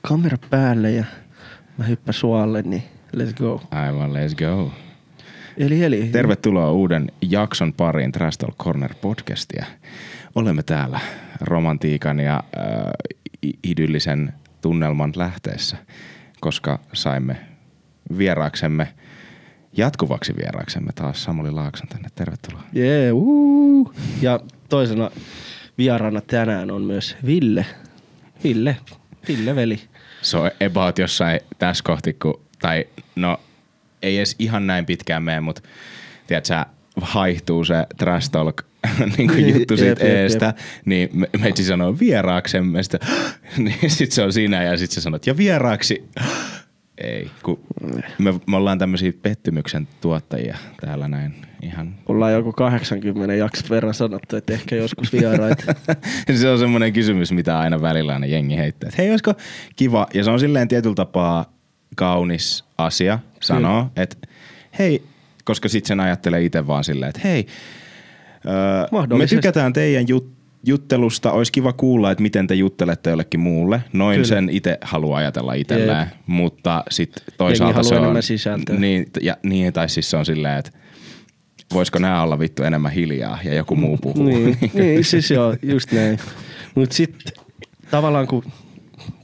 kamera päälle ja mä hyppään suolle, niin let's go. Aivan, let's go. Eli, eli. Tervetuloa uuden jakson pariin Trash Talk Corner podcastia. Olemme täällä romantiikan ja äh, idyllisen tunnelman lähteessä, koska saimme vieraaksemme, jatkuvaksi vieraaksemme taas Samuli Laakson tänne. Tervetuloa. Jee, yeah, uh. Ja toisena vieraana tänään on myös Ville. Ville, Ville veli. Se on about jossain tässä kohti, kun, tai no ei edes ihan näin pitkään mene, mutta tiedätkö, haihtuu se trash talk niin kuin juttu siitä Jep, jep, eestä, jep. niin me, meitsi sanoo vieraaksemme, sitä, niin sit se on siinä ja sit sä sanot, ja vieraaksi, ei, kun me, me ollaan tämmöisiä pettymyksen tuottajia täällä näin ihan. Ollaan joku 80 jakson verran sanottu, että ehkä joskus vieraita. se on semmoinen kysymys, mitä aina välillä aina jengi heittää. Että hei, olisiko kiva, ja se on silleen tietyllä tapaa kaunis asia sanoa, että hei, koska sit sen ajattelee itse vaan silleen, että hei, öö, me tykätään teidän jut- juttelusta, olisi kiva kuulla, että miten te juttelette jollekin muulle. Noin Kyllä. sen itse haluaa ajatella itselleen, Jep. mutta sitten toisaalta se on... sisältöä. Niin, ja, niin, tai siis se on silleen, että voisiko nämä olla vittu enemmän hiljaa ja joku muu puhuu. niin, niin, siis joo, just näin. Mutta sitten tavallaan kun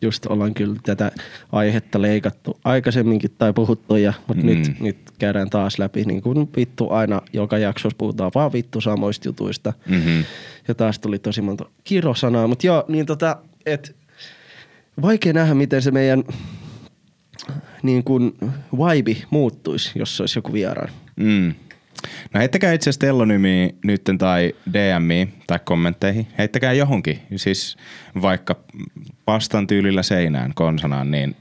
just ollaan kyllä tätä aihetta leikattu aikaisemminkin tai puhuttu, ja, mutta Mm. mm. nyt, nyt käydään taas läpi, niin kuin vittu aina joka jaksossa puhutaan vaan vittu samoista jutuista. Mm-hmm. Ja taas tuli tosi monta kirosanaa, mutta joo, niin tota, et vaikea nähdä, miten se meidän niin kuin vibe muuttuisi, jos se olisi joku vieraan. Mm. No heittäkää itse asiassa telonymiä nytten tai DMi tai kommentteihin. Heittäkää johonkin. Siis vaikka pastan tyylillä seinään konsanaan, niin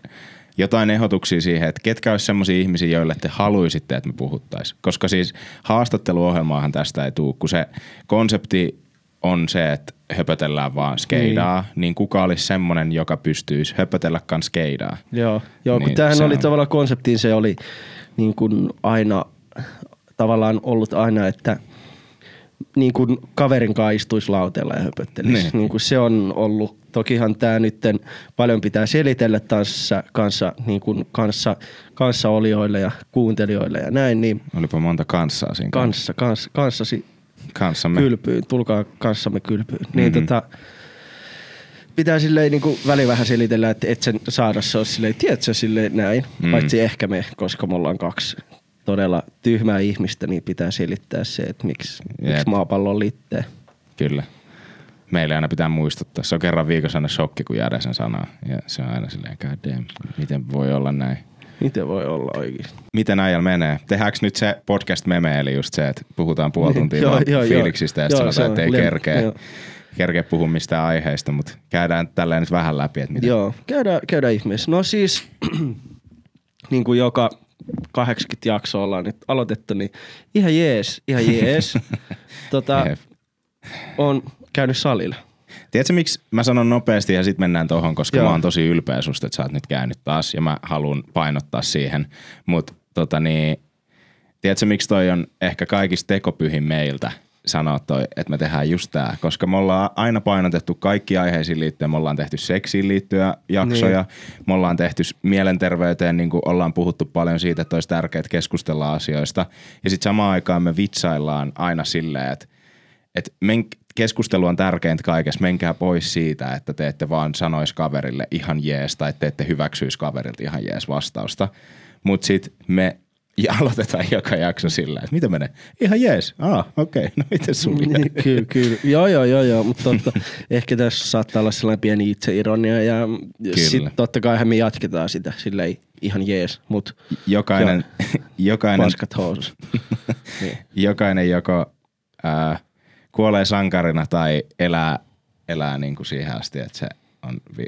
jotain ehdotuksia siihen, että ketkä olisi sellaisia ihmisiä, joille te haluaisitte, että me puhuttaisiin. Koska siis haastatteluohjelmaahan tästä ei tule, kun se konsepti on se, että höpötellään vaan skeidaa, niin, niin kuka olisi semmoinen, joka pystyisi höpötellä kans skeidaa. Joo, joo kun Niin, tämähän se oli on- tavallaan konseptiin, se oli niin kuin aina, tavallaan ollut aina, että niin kuin kaverin kanssa istuisi lauteella ja höpöttelisi. Niin. niin kuin se on ollut, tokihan tämä nytten paljon pitää selitellä tässä kanssa, niin kuin kanssa, kanssaolijoille ja kuuntelijoille ja näin, niin Olipa monta kanssaa siinä kanssa, kanssa, kanssasi kanssamme. kylpyyn, tulkaa kanssamme kylpyyn. Mm-hmm. Niin Mhm. tota, pitää silleen niin kuin väli vähän selitellä, että et sen saada se olisi silleen, tiedätkö, silleen näin. Mm. Mm. Paitsi ehkä me, koska me ollaan kaksi todella tyhmää ihmistä, niin pitää selittää se, että miksi, Jep. miksi maapallo on litteä. Kyllä. Meille aina pitää muistuttaa. Se on kerran viikossa aina shokki, kun jäädä sen sanaa. Ja se on aina silleen, god damn, miten voi olla näin. Miten voi olla oikein? Miten ajalla menee? Tehdäänkö nyt se podcast-meme, eli just se, että puhutaan puoli tuntia Joo, joo, joo. fiiliksistä ja Joo, sitten se sanotaan, että ei kerkeä, joo. kerkeä puhua mistään aiheista, mutta käydään tälleen nyt vähän läpi, että mitä. Joo, käydään, käydään ihmeessä. No siis, niin kuin joka 80 jaksoa ollaan nyt aloitettu, niin ihan jees, ihan jees. tota, on käynyt salilla. Tiedätkö miksi mä sanon nopeasti ja sitten mennään tohon, koska Joo. mä oon tosi ylpeä susta, että sä oot nyt käynyt taas ja mä haluan painottaa siihen. Mutta tota niin, tiedätkö miksi toi on ehkä kaikista tekopyhin meiltä sanoa toi, että me tehdään just tää, koska me ollaan aina painotettu kaikki aiheisiin liittyen, me ollaan tehty seksiin liittyen jaksoja, niin. me ollaan tehty mielenterveyteen, niin kuin ollaan puhuttu paljon siitä, että olisi tärkeää keskustella asioista, ja sitten samaan aikaan me vitsaillaan aina silleen, että että men, keskustelu on tärkeintä kaikessa. Menkää pois siitä, että te ette vaan sanois kaverille ihan jees tai te ette hyväksyisi kaverilta ihan jees vastausta. Mutta sitten me ja aloitetaan joka jakso sillä, että mitä menee? Ihan jees. Ah, okei. Okay. No miten sulle? Niin, kyllä, kyllä. Joo, joo, joo, joo. mutta totta, ehkä tässä saattaa olla sellainen pieni itseironia ja sitten totta kai me jatketaan sitä silleen ihan jees, mutta Jokainen, jokainen, paskat housut. niin. jokainen joko ää, kuolee sankarina tai elää, elää niin kuin siihen asti, että se on vi,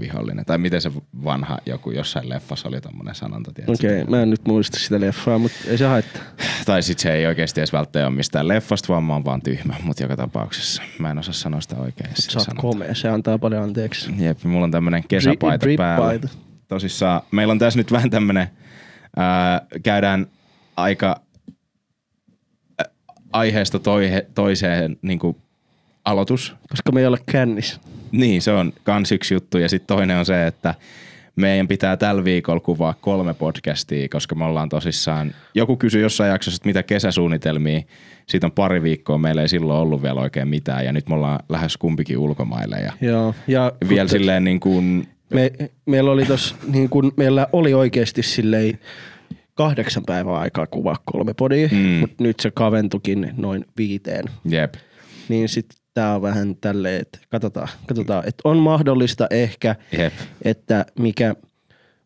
vihollinen. Tai miten se vanha joku jossain leffassa oli tommonen sanonta. Okei, okay, mä en nyt muista sitä leffaa, mutta ei se haittaa. Tai sit se ei oikeasti edes välttämättä ole mistään leffasta, vaan mä oon vaan tyhmä. Mutta joka tapauksessa mä en osaa sanoa sitä oikein. Sä oot komea, se antaa paljon anteeksi. Jep, mulla on tämmönen kesäpaita Drip- päällä. drip-paita. Tosissaan, meillä on tässä nyt vähän tämmönen, ää, käydään aika aiheesta toihe, toiseen niin kuin aloitus. Koska me ei ole kännis. Niin, se on kans yksi juttu. Ja sitten toinen on se, että meidän pitää tällä viikolla kuvaa kolme podcastia, koska me ollaan tosissaan, joku kysyi jossain jaksossa, että mitä kesäsuunnitelmia, siitä on pari viikkoa, meillä ei silloin ollut vielä oikein mitään ja nyt me ollaan lähes kumpikin ulkomaille ja Joo. Ja vielä silleen niin kuin, Me, meillä oli tos, niin kun, meillä oli oikeasti silleen kahdeksan päivää aikaa kuvaa kolme podia, Mm. mutta nyt se kaventukin noin viiteen. jep, Niin sitten tää on vähän tälleen, että katsotaan, katsotaan, että on mahdollista ehkä, jep, että mikä,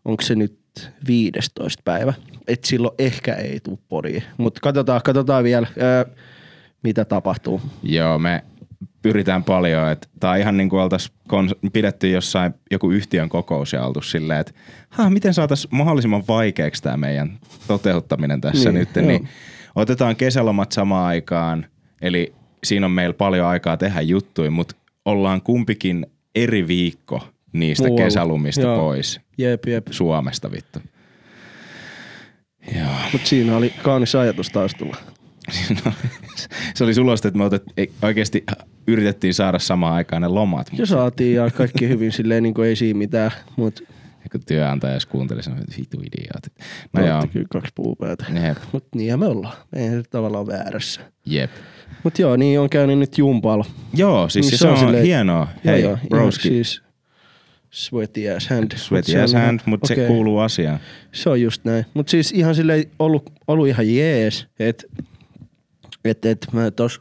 onko se nyt 15 päivä, että silloin ehkä ei tule podia, mutta katsotaan, katsotaan vielä, ää, mitä tapahtuu. joo, me pyritään paljon, että on ihan niin kuin oltais kons- pidetty jossain joku yhtiön kokous ja oltu silleen, että miten saataisiin mahdollisimman vaikeaksi tämä meidän toteuttaminen tässä Niin, nyt, joo. niin otetaan kesälomat samaan aikaan, eli siinä on meillä paljon aikaa tehdä juttuja, mutta ollaan kumpikin eri viikko niistä Muualla. kesälumista Joo. pois Jep, jep. Suomesta vittu. Joo. Mutta siinä oli kaunis ajatus taustalla. se oli sulosta, että me otet, ei- oikeasti yritettiin saada samaan aikaan ne lomat, Ja saatiin ja kaikki hyvin silleen, niin kuin ei siinä mitään, mutta kun työnantaja edes kuunteli, sanoi, että vitu idiootit. No joo, kyllä kaksi puupäätä. jep, Mutta niinhän me ollaan. Eihän se tavallaan väärässä. jep. Mutta joo, niin on käynyt nyt jumpalla. Joo, siis Niin se, se on on, silleen- hienoa. Hei, joo, joo, broski, siis sweaty ass hand. Mut sweaty se as on hand, ihan- mutta se kuuluu asiaan. Se on just näin. Mutta siis ihan silleen ollut, ollut ihan jees, että et, et mä tos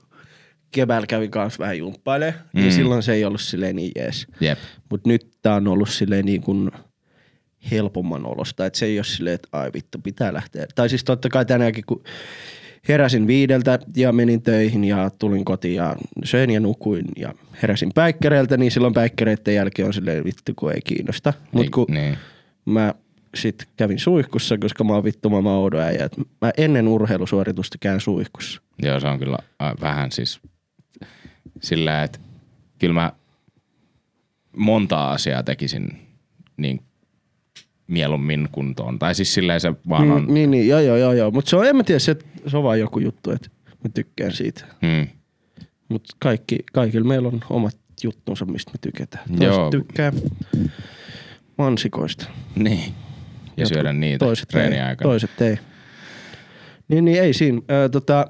keväällä kävin kanssa vähän jumppailee, mm. Mm. niin silloin se ei ollut silleen niin jees. Jep, Mutta nyt tää on ollut silleen niin kuin helpomman olosta, että se ei ole silleen, että ai vittu, pitää lähteä. Tai siis totta kai tänäänkin, kun heräsin viideltä ja menin töihin ja tulin kotiin ja söin ja nukuin ja heräsin päikkäreiltä, niin silloin päikkäreiden jälkeen on silleen vittu, kun ei kiinnosta. Mutta kun niin. mä sit kävin suihkussa, koska mä oon vittu mä oudon äijä, että mä ennen urheilusuoritusta käyn suihkussa. Joo, se on kyllä äh, vähän siis sillä, että kyllä mä monta asiaa tekisin niin mieluummin kuntoon. Tai siis silleen se vaan on, Mm, niin, niin, joo, joo, joo, joo. Mutta se on, en mä tiedä, se, se on vaan joku juttu, että mä tykkään siitä. mm, Mutta kaikki, kaikilla meillä on omat juttunsa, mistä me tykätään. Toiset Joo. tykkää mansikoista. niin. Ja Jotkut- syödä niitä toiset ei, treeniaikana. Toiset ei. Niin, niin ei siinä. Ää, tota,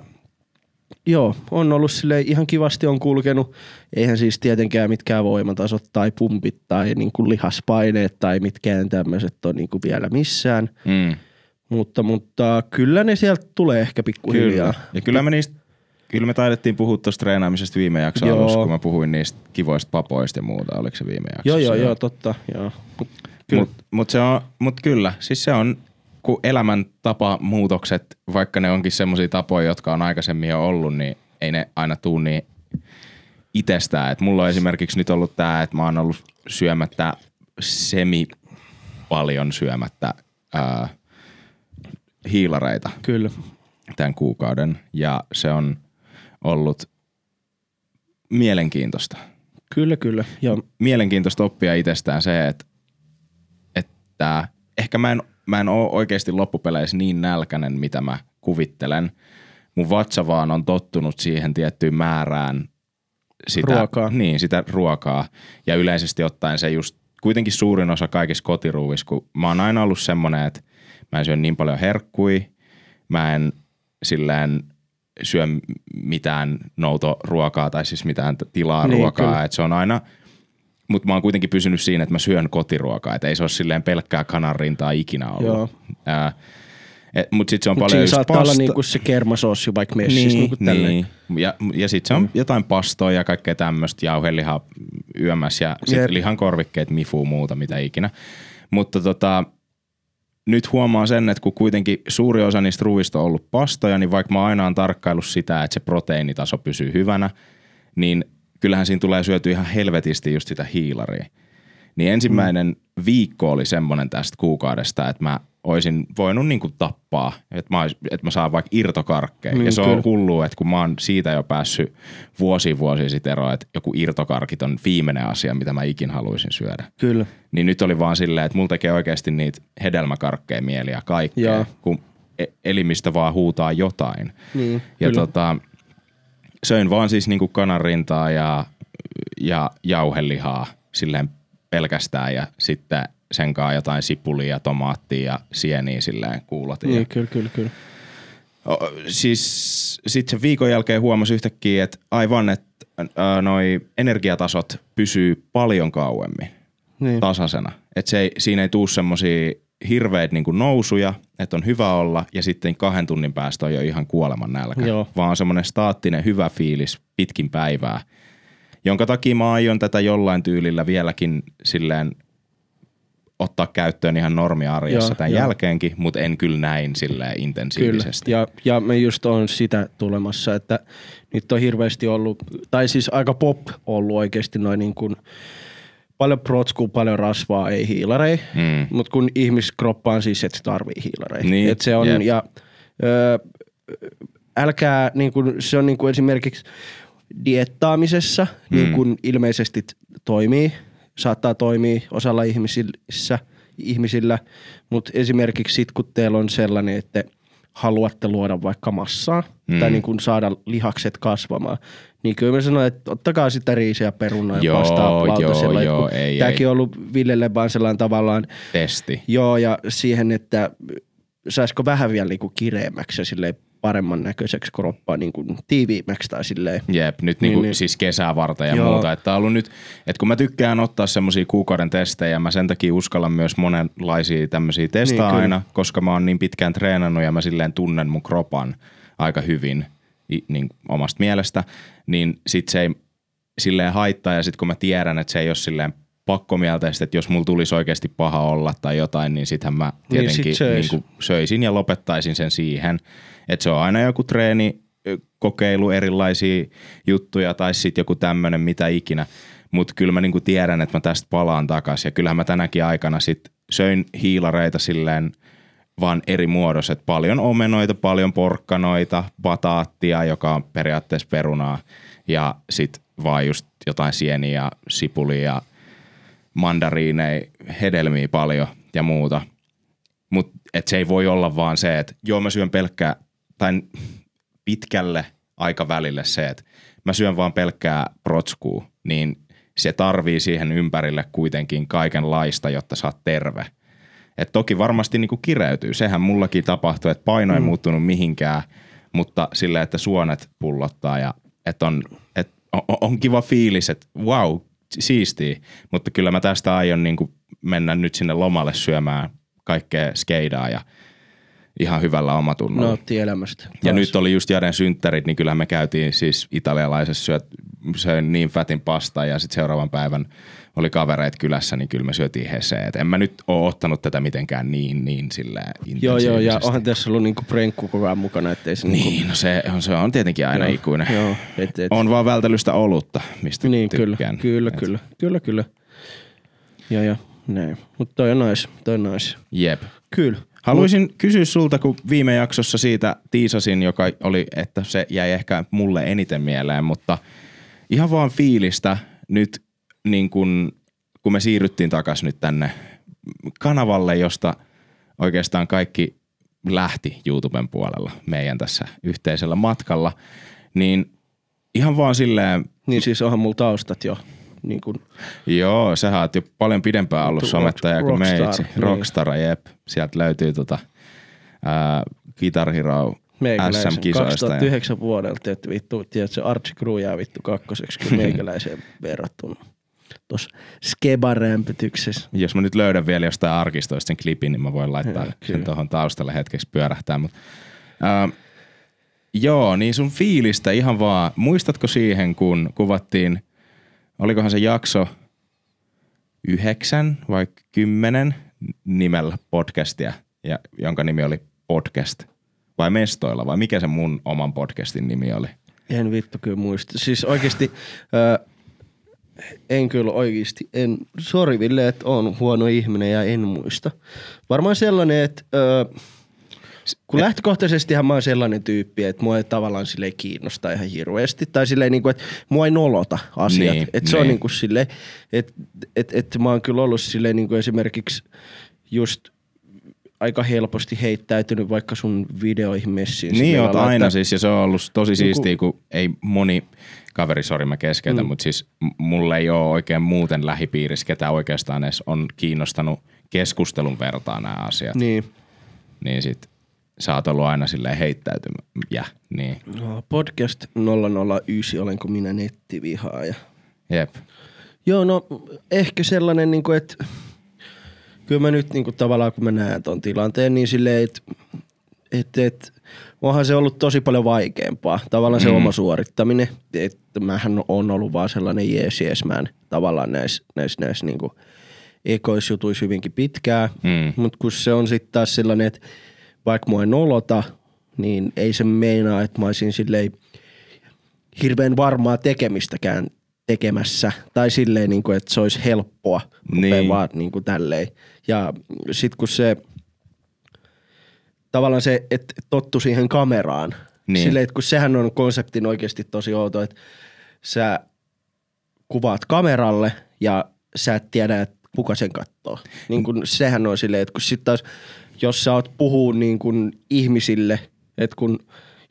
joo, on ollut sille ihan kivasti on kulkenut. Eihän siis tietenkään mitkään voimatasot tai pumpit tai niin kuin lihaspaineet tai mitkään tämmöiset on niin kuin vielä missään. Mm, Mutta, mutta kyllä ne sieltä tulee ehkä pikkuhiljaa. kyllä. Ja kyllä me niistä Kyllä me taidettiin puhua tuosta treenaamisesta viime jakson Joo. alussa, kun mä puhuin niistä kivoista papoista ja muuta. Oliko se viime jaksossa? Joo, joo, joo, totta. Joo. Mut, kyllä. Mutta mut se on, mut kyllä, siis se on, kun elämäntapa muutokset, vaikka ne onkin semmoisia tapoja, jotka on aikaisemmin jo ollut, niin ei ne aina tuu niin itsestään. Et mulla on esimerkiksi nyt ollut tää, että mä oon ollut syömättä semi paljon syömättä ää, hiilareita kyllä. tämän kuukauden ja se on ollut mielenkiintoista. Kyllä, kyllä. Joo. Mielenkiintoista oppia itsestään se, että, että ehkä mä en, mä en ole oikeasti loppupeleissä niin nälkäinen, mitä mä kuvittelen. Mun vatsa vaan on tottunut siihen tiettyyn määrään sitä Ruokaa. Niin, sitä ruokaa. Ja yleisesti ottaen se just kuitenkin suurin osa kaikissa kotiruuissa, kun mä oon aina ollut semmonen, että mä en syö niin paljon herkkui, mä en silleen syö mitään noutoruokaa tai siis mitään tilaa Niin, ruokaa, että se on aina, mutta mä oon kuitenkin pysynyt siinä, että mä syön kotiruokaa, että ei se ole silleen pelkkää kananrintaa ikinä ollut. Joo. Ää, et, mut sit se on Mutta paljon saattaa pasta. olla niinku se kermasoossi vaikka messissä. Niin, Niinku niin. Ja, ja sitten se on mm. jotain pastoja ja kaikkea tämmöistä, jauhelihaa yömässä ja sitten lihan korvikkeet, mifuu muuta, mitä ikinä. Mutta tota, nyt huomaa sen, että kun kuitenkin suuri osa niistä ruuista on ollut pastoja, niin vaikka mä aina on tarkkaillut sitä, että se proteiinitaso pysyy hyvänä, niin kyllähän siinä tulee syöty ihan helvetisti just sitä hiilaria. Niin ensimmäinen mm. viikko oli semmoinen tästä kuukaudesta, että mä oisin voinut niinku tappaa, että mä, ois, että mä saan vaikka irtokarkkeja. Mm, ja se kyllä. on hullua, että kun mä oon siitä jo päässyt vuosi vuosi sitten eroon, että joku irtokarkit on viimeinen asia, mitä mä ikin haluaisin syödä. Kyllä. Niin nyt oli vaan silleen, että mulla tekee oikeasti niitä hedelmäkarkkeja mieli ja kaikkea, Joo. kun e- elimistö vaan huutaa jotain. Niin, Ja kyllä. tota, söin vaan siis niinku kananrintaa ja, ja jauhelihaa silleen pelkästään ja sitten sen kanssa jotain sipulia, tomaattia ja sieniä silleen kuulotin. Niin, kyllä, kyllä, kyllä. O, siis sitten sen viikon jälkeen huomasi yhtäkkiä, että aivan, että noi energiatasot pysyy paljon kauemmin Niin. tasaisena. Että se ei, siinä ei tuu semmosia hirveitä niin nousuja, että on hyvä olla ja sitten kahden tunnin päästä on jo ihan kuoleman nälkä. Joo. Vaan semmoinen staattinen hyvä fiilis pitkin päivää, jonka takia mä aion tätä jollain tyylillä vieläkin silleen ottaa käyttöön ihan normiarjessa Joo, tämän joo. jälkeenkin, mutta en kyllä näin silleen Kyllä. intensiivisesti. Ja, ja me just on sitä tulemassa, että nyt on hirveästi ollut, tai siis aika pop ollut oikeasti noin niin kuin, paljon protskua, paljon rasvaa, ei hiilarei. Mm. Mutta kun ihmiskroppa on siis, että tarvii hiilareita. Niin, Et se on, jep. ja ö, älkää, niin kun, se on niin kuin esimerkiksi diettaamisessa, mm. niin kuin ilmeisesti toimii, saattaa toimia osalla ihmisissä, ihmisillä, mutta esimerkiksi sit kun teillä on sellainen, että haluatte luoda vaikka massaa mm. tai niin kuin saada lihakset kasvamaan, niin kyllä mä sanoin, että ottakaa sitä riisiä ja perunaa ja Joo, pastaa lautasella. joo, joo, ei, Tämäkin ei. on ollut Villelle vaan sellainen tavallaan, Testi. joo ja siihen, että saisiko vähän vielä niin kireemmäksi ja silleen paremman näköiseksi kroppaa niin kuin tiiviimmäksi tai silleen. Jep, nyt Niin, niinku niin. siis kesää varten ja Joo. muuta. Että ollut nyt, että kun mä tykkään ottaa semmosia kuukauden testejä, mä sen takia uskallan myös monenlaisia tämmöisiä testaa Niin, niin, kyllä. aina, koska mä oon niin pitkään treenannut ja mä silleen tunnen mun kropan aika hyvin niin omasta mielestä, niin sit se ei silleen haittaa ja sit kun mä tiedän, että se ei ole silleen pakkomielteistä, että jos mulla tulisi oikeasti paha olla tai jotain, niin sittenhän mä Niin, tietenkin sit söis. niin kuin söisin ja lopettaisin sen siihen. Että se on aina joku treeni, kokeilu erilaisia juttuja tai sitten joku tämmöinen mitä ikinä. Mutta kyllä mä niinku tiedän, että mä tästä palaan takaisin. Ja kyllähän mä tänäkin aikana sit söin hiilareita silleen vaan eri muodossa. Et paljon omenoita, paljon porkkanoita, bataattia, joka on periaatteessa perunaa. Ja sitten vaan just jotain sieniä sipulia ja mandariineja, hedelmiä paljon ja muuta. Mutta se ei voi olla vaan se, että joo mä syön pelkkää, tai pitkälle aikavälille se, että mä syön vaan pelkkää protskuu, niin se tarvii siihen ympärille kuitenkin kaikenlaista, jotta sä oot terve. Et toki varmasti niinku kireytyy. Sehän mullakin tapahtui, että paino ei mm. muuttunut mihinkään, mutta sillä, että suonet pullottaa ja että on, et on, on kiva fiilis, että wow, siistiä. Mutta kyllä mä tästä aion niinku mennä nyt sinne lomalle syömään kaikkea skeidaa ja ihan hyvällä omatunnolla. Nautti elämästä. Ja Taas. nyt oli just Jaden synttärit, niin kyllähän me käytiin siis italialaisessa syöt, söin niin fatin pasta ja sitten seuraavan päivän oli kavereit kylässä, niin kyllä me syötiin heseen. Et en mä nyt oo ottanut tätä mitenkään niin, niin sillä Joo, joo, ja onhan tässä ollut niinku prenkku koko ajan mukana, ettei se niinku- Niin, no se on, se on tietenkin aina Joo, ikuinen. joo, et- et- On vaan vältelystä olutta, mistä Niin, kyllä, tykkään. kyllä, Et kyllä, kyllä, kyllä. Joo, joo, näin. Mutta toi on nice, toi on nice. Jep. Kyllä. Haluaisin kysyä sulta, kun viime jaksossa siitä tiisasin, joka oli, että se jäi ehkä mulle eniten mieleen, mutta ihan vaan fiilistä nyt, niin kun, kun me siirryttiin takaisin nyt tänne kanavalle, josta oikeastaan kaikki lähti YouTuben puolella meidän tässä yhteisellä matkalla, niin ihan vaan silleen, Niin siis onhan mulla taustat jo. Niin kuin, Joo, sä oot jo paljon pidempään ollut somettaja kuin rockstar, meitsi. niin. Rockstar, jep. Sieltä löytyy tota, ää, Guitar Hero SM-kisoista. Ja, 2009 vuodelta, että vittu, tiedätkö, Archie Crew jää vittu kakkoseksi kyllä meikäläiseen verrattuna. Tuossa skeba-rämpytyksessä. jos mä nyt löydän vielä jostain arkistoista sen klipin, niin mä voin laittaa Joo, sen tuohon taustalle hetkeksi pyörähtää. Mut, ää, joo, niin sun fiilistä ihan vaan, muistatko siihen, kun kuvattiin, olikohan se jakso yhdeksän vai kymmenen nimellä podcastia, ja, jonka nimi oli podcast vai mestoilla, vai mikä se mun oman podcastin nimi oli? En vittu kyllä muista. Siis oikeasti, ö, en kyllä oikeasti, en, sori Ville, että on huono ihminen ja en muista. Varmaan sellainen, että ö, kun lähtökohtaisestihan mä oon sellainen tyyppi, että mua ei tavallaan sille kiinnosta ihan hirveästi. Tai silleen niin kuin, että mua ei nolota asiat. Niin, että se on niin. niin kuin silleen, että että että mä oon kyllä ollut silleen niin kuin esimerkiksi just aika helposti heittäytynyt vaikka sun videoihin messiin. Niin oot aina että- siis, ja se on ollut tosi Joku- siistiä, kun ei moni, kaveri, sori mä keskeytän, mm. mutta siis m- mulla ei ole oikein muuten lähipiirissä, ketä oikeastaan edes on kiinnostanut keskustelun vertaa nämä asiat. Niin, Niin. niin sit sä oot ollut aina silleen heittäytymäjä, niin No, podcast 009, olenko minä nettivihaaja? jep. Joo, no ehkä sellainen, niin kuin, että kyllä mä nyt niin kuin, tavallaan kun mä näen ton tilanteen, niin silleen, että et, et, onhan se ollut tosi paljon vaikeampaa. Tavallaan se Mm. oma suorittaminen, että mähän on ollut vaan sellainen jees, jees man, tavallaan näissä näis, näis, niin ekoisjutuissa hyvinkin pitkään. Mm. Mutta kun se on sitten taas sellainen, että vaikka mua ei nolota, niin ei se meinaa, että mä olisin silleen hirveän varmaa tekemistäkään tekemässä. Tai silleen, niin kuin, että se olisi helppoa. Niin. Vaan niin kuin tälleen. Ja sitten kun se, tavallaan se, että tottu siihen kameraan. Niin. Silleen, että kun sehän on konseptin oikeasti tosi outo, että sä kuvaat kameralle ja sä et tiedä, että kuka sen katsoo. Niin kun, sehän on silleen, että kun sit taas, jos sä oot puhuu niin kun ihmisille, että kun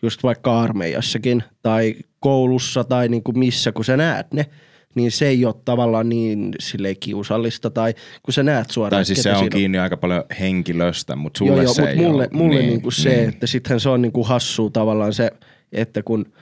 just vaikka armeijassakin tai koulussa tai niin kuin missä, kun sä näet ne, niin se ei ole tavallaan niin silleen kiusallista tai kun sä näet suoraan. Tai siis se on siinä kiinni aika paljon henkilöstä, mutta sulle joo, joo, se mut ei mulle, ole. mulle niin, niinku se, niin. että sittenhän se on niinku hassua tavallaan se, että kun,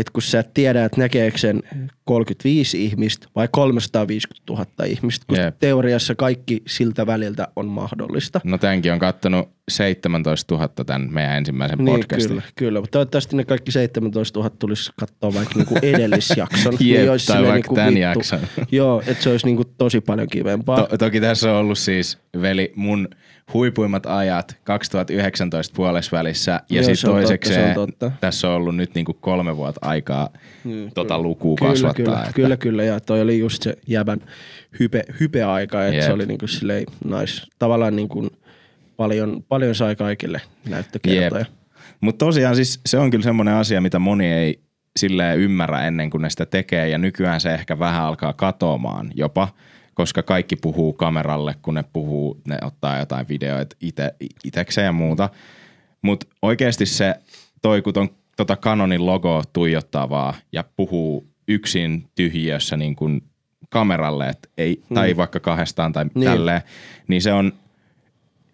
että kun sä et tiedä, että näkeekö sen 35 ihmistä vai 350 000 ihmistä, kun Jep. teoriassa kaikki siltä väliltä on mahdollista. No tämänkin on kattonut 17 000 tämän meidän ensimmäisen Niin, podcastin. kyllä, kyllä. Mutta toivottavasti ne kaikki 17 000 tulisi katsoa vaikka niinku edellisjakson. Jep, olisi tai vaikka niinku tän vittu. jakson. Joo, että se olisi niinku tosi paljon kivempaa. To- toki tässä on ollut siis, veli, mun huipuimmat ajat 2019 puolessa välissä ja sitten toiseksi se on totta. tässä on ollut nyt niinku kolme vuotta aikaa Mm, tota kyllä. lukua kyllä, kasvattaa. Kyllä, että, kyllä, kyllä, ja toi oli just se jäbän hype, hype-aika, että Jep. se oli niinku silleen nice. Tavallaan niinku paljon, paljon sai kaikille näyttökertoja. Mutta tosiaan siis se on kyllä semmoinen asia, mitä moni ei silleen ymmärrä ennen kuin ne sitä tekee ja nykyään se ehkä vähän alkaa katoamaan jopa, koska kaikki puhuu kameralle, kun ne puhuu, ne ottaa jotain videoita ite, itekseen ja muuta. Mutta oikeasti se, toi kun ton, tota Canonin logo tuijottaa vaan ja puhuu yksin tyhjiössä niin kuin kameralle, et ei, tai vaikka kahdestaan tai niin. tälleen, niin se on,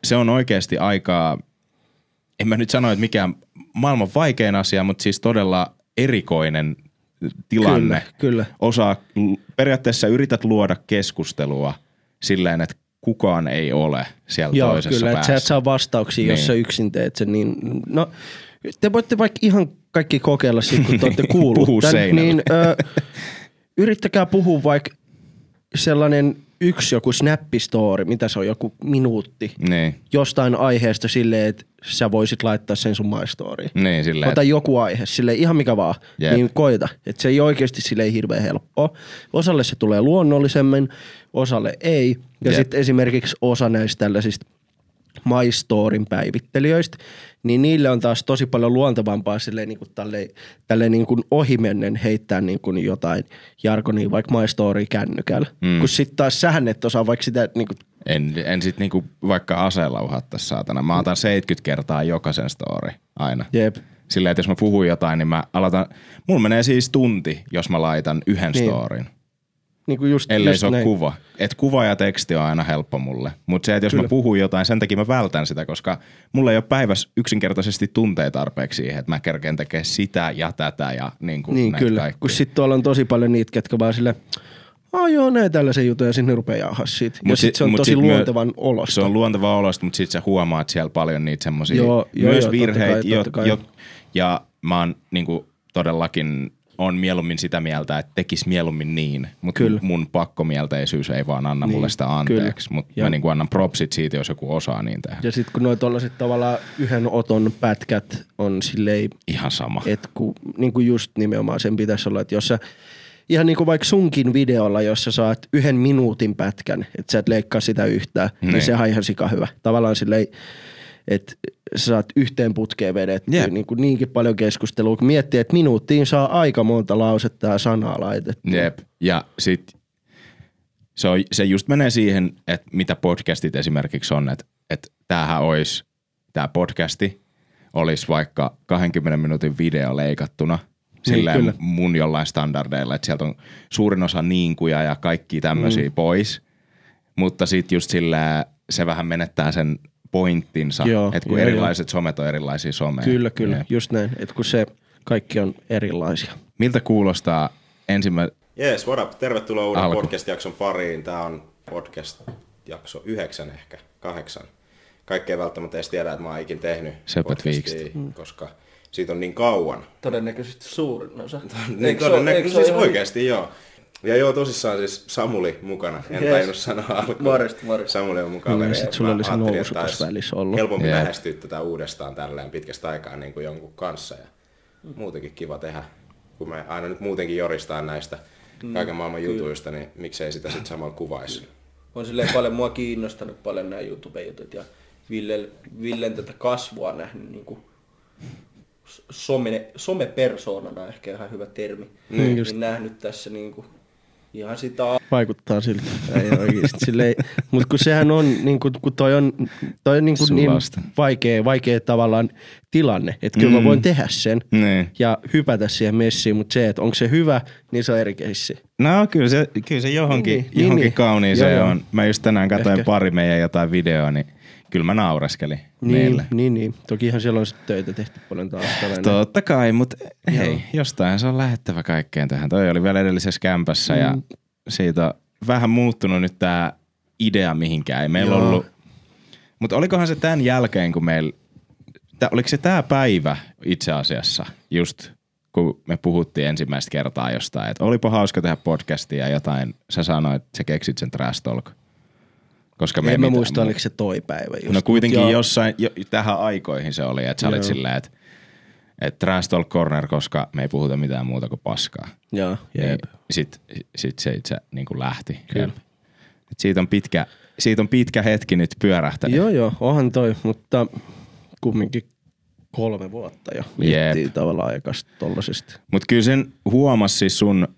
se on oikeasti aika, en mä nyt sano, että mikään maailman vaikein asia, mutta siis todella erikoinen tilanne. Kyllä, kyllä. Osaa, periaatteessa yrität luoda keskustelua silleen, että kukaan ei ole siellä Joo, toisessa kyllä, että päässä. sä et saa vastauksia, niin. jos sä yksin teet sen. Niin, no, te voitte vaikka ihan kaikki kokeilla sit, kun te olette kuullut tän, seinälle. niin ö, yrittäkää puhua vaikka sellainen yksi joku snappistory, mitä se on, joku minuutti, Niin, jostain aiheesta silleen, että sä voisit laittaa sen sun my storyin. niin silleen, Ota joku aihe, sille ihan mikä vaan, Jep. niin koita. Että se ei oikeasti sille hirveän helppoa. Osalle se tulee luonnollisemmin, osalle ei. Ja sitten esimerkiksi osa näistä tällaisista My Storyn päivittelijöistä, niin niille on taas tosi paljon luontevampaa silleen niin kuin tälleen, tälleen niin kuin ohimennen heittää niin kuin jotain jargonia vaikka My Story kännykällä. Mm. Kun sitten taas sähän et osaa vaikka sitä niin kuin, en, en sit niinku vaikka aseella uhattais saatana. Mä otan 70 kertaa jokaisen story aina. jep, Silleen, että jos mä puhun jotain, niin mä aloitan, mulla menee siis tunti, jos mä laitan yhden Niin. storin. Niin kuin just, Ellei just se ole näin. kuva. Et kuva ja teksti on aina helppo mulle. Mutta se, että jos Kyllä. Mä puhun jotain, sen takia mä vältän sitä, koska mulla ei ole päivässä yksinkertaisesti tunteja tarpeeksi siihen, että mä kerkeen tekemään sitä ja tätä ja niin kuin Niin näitä kyllä, kaikkia. kun sitten tuolla on tosi paljon niitä, ketkä vaan sille, ah joo, näin tällaisia juttuja, ja sitten ne rupeaa jaahaa siitä. Ja Mut sitten sit- se on tosi sit myö- luontevan olosta. Se on luonteva olosta, mutta sitten sä huomaat siellä paljon niitä semmoisia joo, myös joo, totta virheitä. kai, jo, totta kai. jo, ja mä oon niinku, todellakin on mieluummin sitä mieltä, että tekis mieluummin niin, mutta Kyllä. mun pakkomielteisyys ei vaan anna Niin, mulle sitä anteeksi. Mutta mä niinku annan propsit siitä, jos joku osaa niin tehdä. Ja sitten kun noin tollaset tavallaan yhden oton pätkät on silleen, Ihan sama. että kun niin kuin just nimenomaan sen pitäisi olla, että jos sä ihan niin kuin vaikka sunkin videolla, jos sä saat yhden minuutin pätkän, että sä et leikkaa sitä yhtään, niin, Niin. niin sehän on ihan sika hyvä. Tavallaan silleen, että sä saat yhteen putkeen vedettyä Jep. niin kuin niinkin paljon keskustelua, kun miettii, että minuuttiin saa aika monta lausetta ja sanaa laitettua. Jep. Ja sit se, on, se just menee siihen, että mitä podcastit esimerkiksi on, että, että tämähän olisi, tämä podcasti olisi vaikka 20 minuutin video leikattuna silleen kyllä. mun jollain standardeilla, että sieltä on suurin osa niinkuja ja kaikki tämmöisiä mm. pois, mutta sitten just sillä se vähän menettää sen pointtinsa, Joo, että kun joo, erilaiset somet on erilaisia someja. Kyllä, kyllä. Jep. Just näin. Että kun se kaikki on erilaisia. Miltä kuulostaa ensimmäinen, Jees, what up? Tervetuloa uuden Alku. podcast-jakson pariin. Tämä on podcast-jakso yhdeksän ehkä, kahdeksan. Kaikki ei välttämättä edes tiedä, että mä oon ikin tehnyt podcastia, koska siitä on niin kauan. Todennäköisesti suurin osa. Niin todennäköisesti siis oikeasti joo. Ja joo, tosissaan siis Samuli mukana. En Jees. tajunnut sanoa alkuun. Morjesta, morjesta. Samuli on mukana. Mm, sit sulla oli se nousu tossa välissä ollut. Helpompi Jep. lähestyä tätä uudestaan tälleen pitkästä aikaa niin kuin jonkun kanssa. Ja muutenkin kiva tehdä, kun me aina nyt muutenkin joristaan näistä kaiken maailman jutuista, niin miksei sitä sitten samalla kuvaisi. On silleen paljon mua kiinnostanut paljon nämä YouTube-jutut ja Ville, Villen tätä kasvua nähnyt niin kuin some, somepersoonana ehkä ihan hyvä termi. Niin, just. niin nähnyt tässä niin kuin ihan sitä Vaikuttaa siltä. Ei oikeasti. Silleen, mutta kun sehän on, niin kun, kun toi on, toi on niin, kuin niin vaikea, vaikea tavallaan tilanne. Että kyllä mm. mä voin tehdä sen Niin. ja hypätä siihen messiin, mutta se, että onko se hyvä, niin se on eri keissi. No kyllä se, kyllä se johonkin, Niin, niin, niin, johonkin niin. kauniiseen Joo, joo. on. Mä just tänään katsoin Ehkä. pari meidän jotain videoa, niin kyllä mä naureskelin Niin, meille. niin, niin. Tokihan siellä on töitä tehty paljon taas. Totta kai, mutta hei, jostain se on lähettävä kaikkeen tähän. Toi oli vielä edellisessä kämpässä mm. ja siitä on vähän muuttunut nyt tää idea mihinkään. Ei meillä Joo. ollut, mutta olikohan se tämän jälkeen, kun meillä, tä, oliko se tämä päivä itse asiassa, just kun me puhuttiin ensimmäistä kertaa jostain, että olipa hauska tehdä podcastia ja jotain, sä sanoit, että sä keksit sen trash talk. Koska me en mä muista, oliko se toi päivä just. No kuitenkin Mut joo, jossain, jo, tähän aikoihin se oli, että sä olit Joo. silleen, että et Trash Talk Corner, koska me ei puhuta mitään muuta kuin paskaa. Joo, jep. Niin sit, sit se itse niin kuin lähti. Kyllä. Et siitä, on pitkä, siitä on pitkä hetki nyt pyörähtänyt. Joo, joo, onhan toi, mutta kumminkin kolme vuotta jo miettii tavallaan aikasta tollasesti. Mutta kyllä sen huomasi siis sun,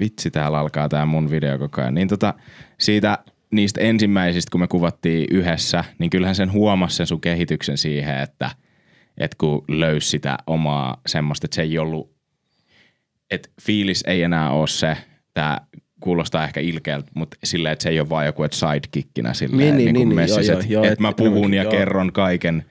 vitsi täällä alkaa tää mun video koko ajan, niin tota, siitä niistä ensimmäisistä, kun me kuvattiin yhdessä, niin kyllähän sen huomasi sen sun kehityksen siihen, että et kun löysi sitä omaa semmoista, että se ei ollut, että fiilis ei enää ole se, tää kuulostaa ehkä ilkeältä, mutta silleen, että se ei ole vaan joku, että sidekickinä silleen, Niin, niin, niin, niin, niin, joo, että joo, et et mä puhun ja joo. kerron kaiken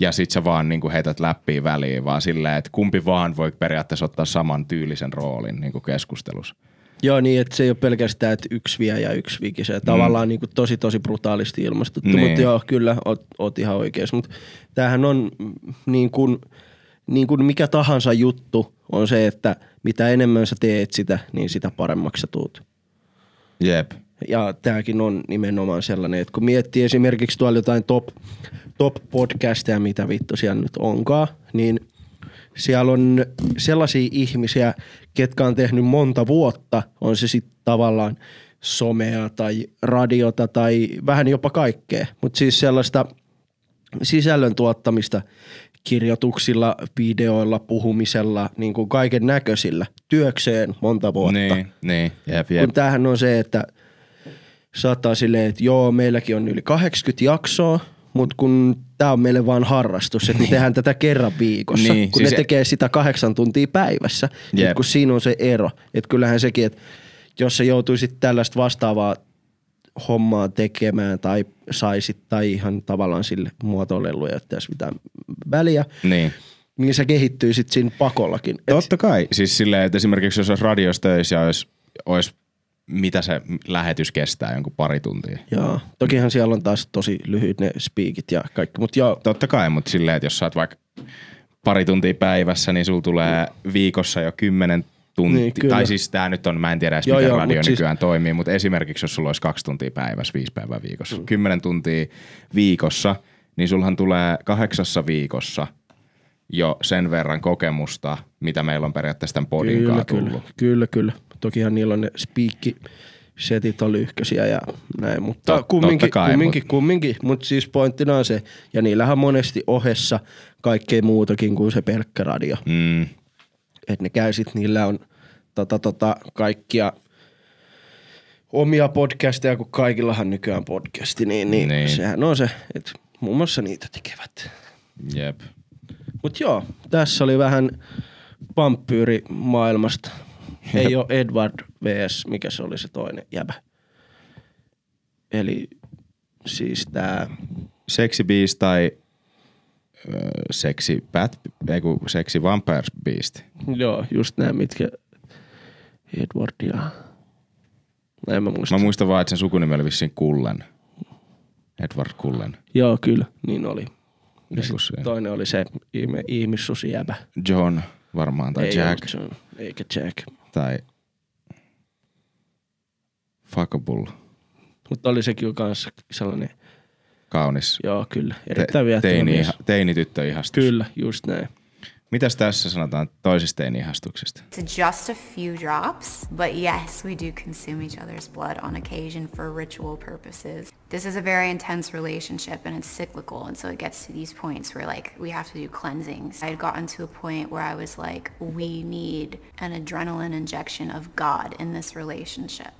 ja sit sä vaan niin kuin heität läppiä väliin, vaan silleen, että kumpi vaan voi periaatteessa ottaa saman tyylisen roolin niin kuin keskustelussa. Joo, niin että se ei ole pelkästään, että yksi vie ja yksi vikisee. Tavallaan niin kuin tosi tosi brutaalisti ilmastuttu, Niin. mutta joo, kyllä, oot, oot ihan oikeassa. Mutta tämähän on mm, niin kuin, niin kuin mikä tahansa juttu on se, että mitä enemmän sä teet sitä, niin sitä paremmaksi sä tuut. Jep. Ja tämäkin on nimenomaan sellainen, että kun miettii esimerkiksi tuolla jotain top, top podcasteja, mitä vittu siellä nyt onkaan, niin siellä on sellaisia ihmisiä, ketkä on tehnyt monta vuotta, on se sitten tavallaan somea tai radiota tai vähän jopa kaikkea, mutta siis sellaista sisällön tuottamista kirjoituksilla, videoilla, puhumisella, niin kuin kaiken näköisillä, työkseen monta vuotta. Niin, niin, jep, Kun jep. tämähän on se, että saattaa silleen, että joo, meilläkin on yli 80 jaksoa, mutta kun tämä on meille vaan harrastus, että me tehdään tätä kerran viikossa, Niin, kun siis ne e- tekee sitä kahdeksan tuntia päivässä, niin kun siinä on se ero, että kyllähän sekin, että jos sä joutuisit tällaista vastaavaa hommaa tekemään tai saisit tai ihan tavallaan sille muotoilelu ja tässä mitään väliä, Niin. niin sä kehittyisit siinä pakollakin. Et, Totta kai. Siis silleen, että esimerkiksi jos olisi radiossa töissä ja olisi, olisi mitä se lähetys kestää, jonkun pari tuntia. Joo, tokihan siellä on taas tosi lyhyt ne speakit ja kaikki, mutta joo, Totta kai, mutta silleen, että jos sä oot vaikka pari tuntia päivässä, niin sulla tulee viikossa jo kymmenen tuntia. Niin, kyllä. tai siis tää nyt on, mä en tiedä edes Joo, miten joo, radio mut siis- nykyään toimii, mutta esimerkiksi jos sulla olisi kaksi tuntia päivässä, viisi päivää viikossa, mm. kymmenen tuntia viikossa, niin sulhan tulee kahdeksassa viikossa jo sen verran kokemusta, mitä meillä on periaatteessa tämän podin kyllä, kanssa kyllä, tullut. kyllä, kyllä. Tokihan niillä on ne speakki setit on lyhkäisiä ja näin, mutta Tot- kumminkin, kai, kumminkin, mut- kumminkin, mutta siis pointtina on se, ja niillähän on monesti ohessa kaikkea muutakin kuin se pelkkä radio. Mm, että ne käy sit, niillä on tota, tota, kaikkia omia podcasteja, kun kaikillahan nykyään podcasti, niin, niin, Niin. sehän on se, että muun muassa niitä tekevät. Jep. Mut joo, tässä oli vähän vampyyri maailmasta. Ei ole Edward vs. Mikä se oli se toinen jäbä? Eli siis tää... Sexy Beast tai Sexy Bat, ei kun Sexy Vampires Beast. Joo, just nämä, mitkä Edward ja... No en mä muista. Mä muistan vaan, että sen sukunimi oli vissiin Kullen. Edward Kullen. Joo, kyllä, niin oli. Ja se. toinen oli se ihme, ihmissusijäbä. John varmaan tai Ei Jack John, eikä Jack. Tai Fuckable. Mutta oli sekin kanssa sellainen, Kaunis. joo kyllä, erittäin Te- viehättävä teini, teinityttö ihastus. Kyllä, just näin. Mitäs tässä sanotaan toisista teini-ihastuksista? to just a few drops. But yes, we do consume each other's blood on occasion for ritual purposes. This is a very intense relationship and it's cyclical. And so it gets to these points where like we have to do cleansings. I had gotten to a point where I was like, we need an adrenaline injection of God in this relationship.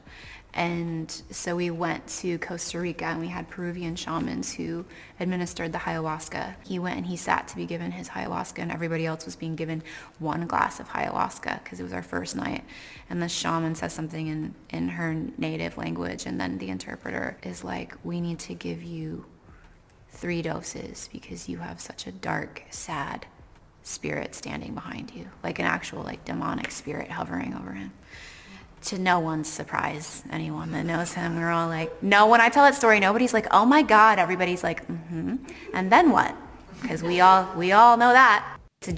And so we went to Costa Rica and we had Peruvian shamans who administered the ayahuasca. He went and he sat to be given his ayahuasca and everybody else was being given one glass of ayahuasca because it was our first night. And the shaman says something in, in her native language and then the interpreter is like, we need to give you three doses because you have such a dark, sad spirit standing behind you, like an actual like demonic spirit hovering over him. To no one's surprise, anyone that knows him, we're all like, no. When I tell that story, nobody's like, oh my god. Everybody's like, mm-hmm. And then what? Because we all we all know that. To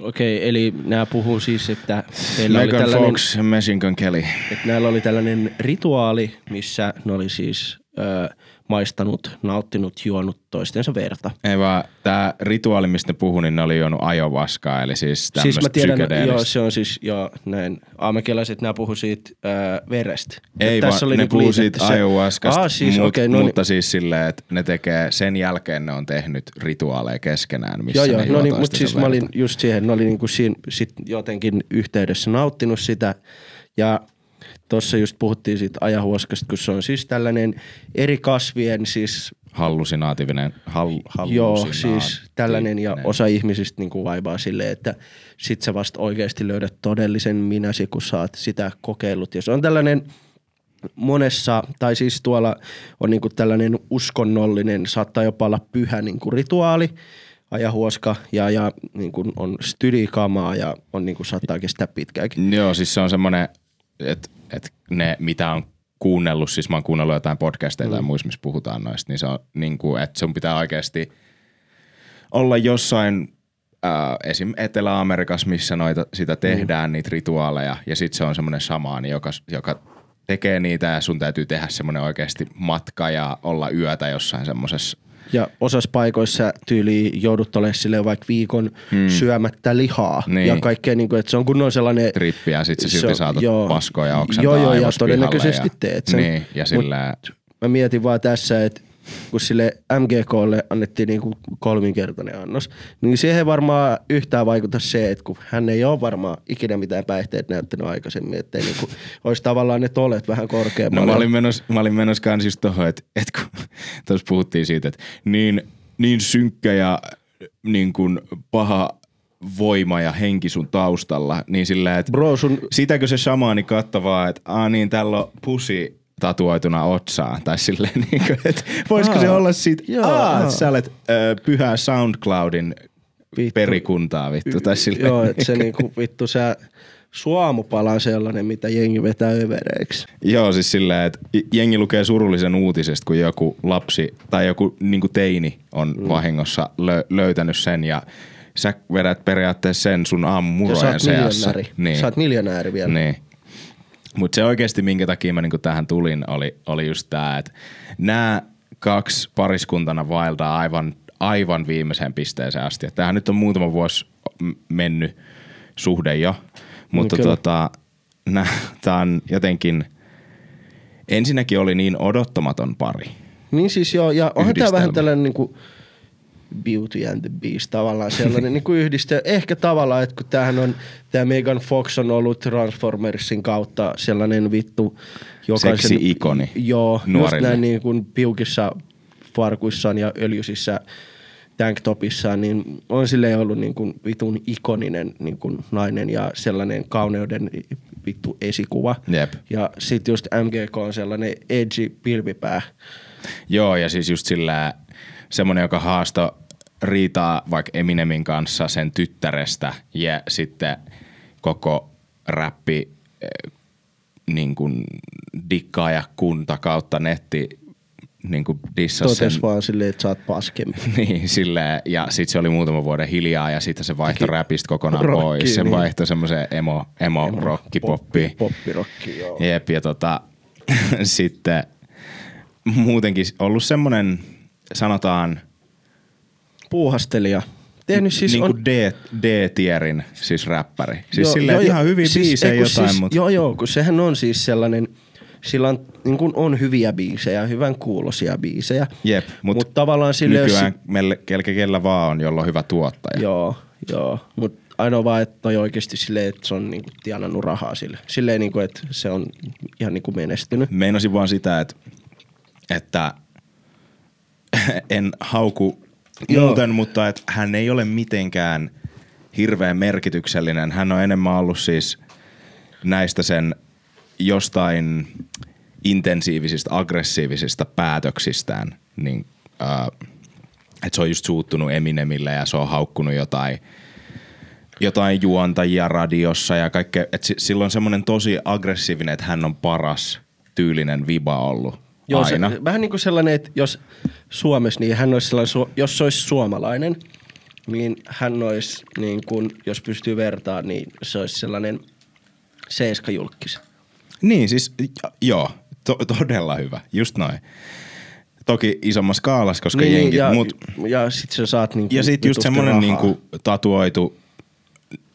Okei, eli nämä puhuu siis, että heillä oli Megan tällainen, Fox ja Machine Gun Kelly. että näillä oli tällainen rituaali, missä ne oli siis ö, maistanut, nauttinut, juonut toistensa verta. Ei vaan, tää rituaali, mistä ne puhuu, niin ne oli juonut ajovaskaa, eli siis tämmöistä Siis mä tiedän, joo, se on siis, joo, näin, aamekelaiset, nämä puhuu siitä ö, verestä. Ei vaan, ne niinku puhuu siitä ayahuascasta, Ah, siis, mut, okei, no mutta niin. siis silleen, että ne tekee, sen jälkeen ne on tehnyt rituaaleja keskenään, missä Joo, joo, ne no niin, mutta siis mä olin verta. just siihen, ne oli niinku siinä sit jotenkin yhteydessä nauttinut sitä ja tuossa just puhuttiin siitä ajahuoskasta, kun se on siis tällainen eri kasvien siis Hallusinaatiivinen, hal, Joo, siis tällainen ja osa ihmisistä niin vaibaa silleen, että sit sä vasta oikeasti löydät todellisen minäsi, kun sä oot sitä kokeillut. Ja se on tällainen monessa, tai siis tuolla on niin tällainen uskonnollinen, saattaa jopa olla pyhä niin rituaali, ajahuoska ja, ja niin kuin on stydikamaa ja on niin kuin saattaa kestää pitkäänkin. Joo, siis se on semmoinen, että et ne mitä on kuunnellut, siis mä oon kuunnellut jotain podcasteja tai muissa, missä puhutaan noista, niin se on niin kuin, että sun pitää oikeasti olla jossain äh, esim. Etelä-Amerikassa, missä noita, sitä tehdään, mm. niitä rituaaleja, ja sitten se on semmoinen samaani, joka, joka tekee niitä, ja sun täytyy tehdä semmoinen oikeasti matka ja olla yötä jossain semmoisessa Ja osassa paikoissa tyyli joudut olemaan silleen vaikka viikon hmm. syömättä lihaa Niin. ja kaikkea, niin kuin, että se on kunnon sellainen trippi, ja sitten silti saatat joo. paskoja ja oksentaa Joo, joo, ja todennäköisesti ja, teet sen. Niin, ja Mut sillä Mä mietin vaan tässä, että kun sille MGKlle annettiin niinku kolminkertainen annos, niin siihen ei varmaan yhtään vaikuta se, että kun hän ei ole varmaan ikinä mitään päihteet näyttänyt aikaisemmin, ettei niinku olisi tavallaan ne tolet vähän No korkeammalla. mä olin menossa, mä olin menossa kans just tohon, että, että kun tuossa puhuttiin siitä, että niin, niin synkkä ja niin kuin paha voima ja henki sun taustalla, niin sillä, että Bro, sun sitäkö se shamaani kattavaa, että aa niin, täällä on pusi tatuoituna otsaan, tai silleen niin kuin, että voisiko Aa, se olla siitä, joo, aa, että sä olet ö, pyhää SoundCloudin Vittu. perikuntaa vittu, tai silleen. Joo, että se niinku vittu sä suomupala on sellainen, mitä jengi vetää övereiksi. Joo, siis silleen, että jengi lukee surullisen uutisesta, kun joku lapsi tai joku niin teini on mm. vahingossa lö- löytänyt sen ja sä vedät periaatteessa sen sun Ja sä aamumurojen oot seassa. miljonääri. Niin. Sä oot miljonääri vielä. Niin. Mutta se oikeasti, minkä takia mä niinku tähän tulin, oli, oli just tämä, että nämä kaksi pariskuntana vaeltaa aivan, aivan viimeiseen pisteeseen asti. Et Tämähän nyt on muutama vuosi mennyt suhde jo, mutta kyllä. tota, tämä on jotenkin, ensinnäkin oli niin odottamaton pari. Niin siis joo, ja onhan Yhdistelmä. vähän tällainen niinku, Beauty and the Beast tavallaan sellainen niin kuin yhdistä. Ehkä tavallaan, että kun tämähän on, tämä Megan Fox on ollut Transformersin kautta sellainen vittu jokaisen... Seksi-ikoni Joo, nuorille. just näin niin kuin piukissa farkuissaan ja öljyisissä tanktopissaan, niin on silleen ollut niin kuin vitun ikoninen niin kuin nainen ja sellainen kauneuden vittu esikuva. Jep. Ja sit just MGK on sellainen edgy pilvipää. Joo, ja siis just sillä semmonen, joka haasto riitaa vaikka Eminemin kanssa sen tyttärestä ja sitten koko räppi eh, niin kuin dikkaajakunta kautta netti niin kuin dissasi sen. Totes vaan silleen, että sä oot paskempi. Niin, silleen, ja sitten se oli muutama vuoden hiljaa ja sitten se vaihtoi Teki räpistä kokonaan rockiin, pois. Se niin. vaihtoi semmoiseen emo, emo, emo rocki poppi. Poppirokki, joo. Jep, ja tota, sitten muutenkin ollut semmoinen, sanotaan, Puuhastelija. Tehnyt siis niin on... kuin D, D-tierin, siis räppäri. Siis Joo, silleen, joo, että ihan joo. hyviä siis, biisejä jotain, siis, mutta Joo, joo, kun sehän on siis sellainen, sillä on, niin kuin on hyviä biisejä, hyvän kuulosia biisejä. jep, mutta Mut tavallaan sille, jos nykyään melle, kelke kellä vaan on, jolla on hyvä tuottaja. Joo, joo. Mutta ainoa vaan, että toi oikeasti silleen, että se on niinku tienannut rahaa sille. Silleen, niinku, että se on ihan niinku menestynyt. Meinasin vaan sitä, että, että en hauku Joo. muuten, mutta että hän ei ole mitenkään hirveän merkityksellinen. Hän on enemmän ollut siis näistä sen jostain intensiivisistä, aggressiivisista päätöksistään, niin äh, että se on just suuttunut Eminemille ja se on haukkunut jotain jotain juontajia radiossa ja kaikkea. Et si- sillä on semmoinen tosi aggressiivinen, että hän on paras tyylinen viba ollut Joo, aina. Se, vähän niin kuin sellainen, että jos Suomessa, niin hän olisi sellainen, jos se olisi suomalainen, niin hän olisi, niin kuin, jos pystyy vertaan, niin se olisi sellainen seiskajulkkis. Niin, siis joo, to- todella hyvä, just noin. Toki isommassa skaalassa, koska niin, jenkit, ja, mut, ja sit sä saat niinku ja sitten just rahaa. niinku tatuoitu,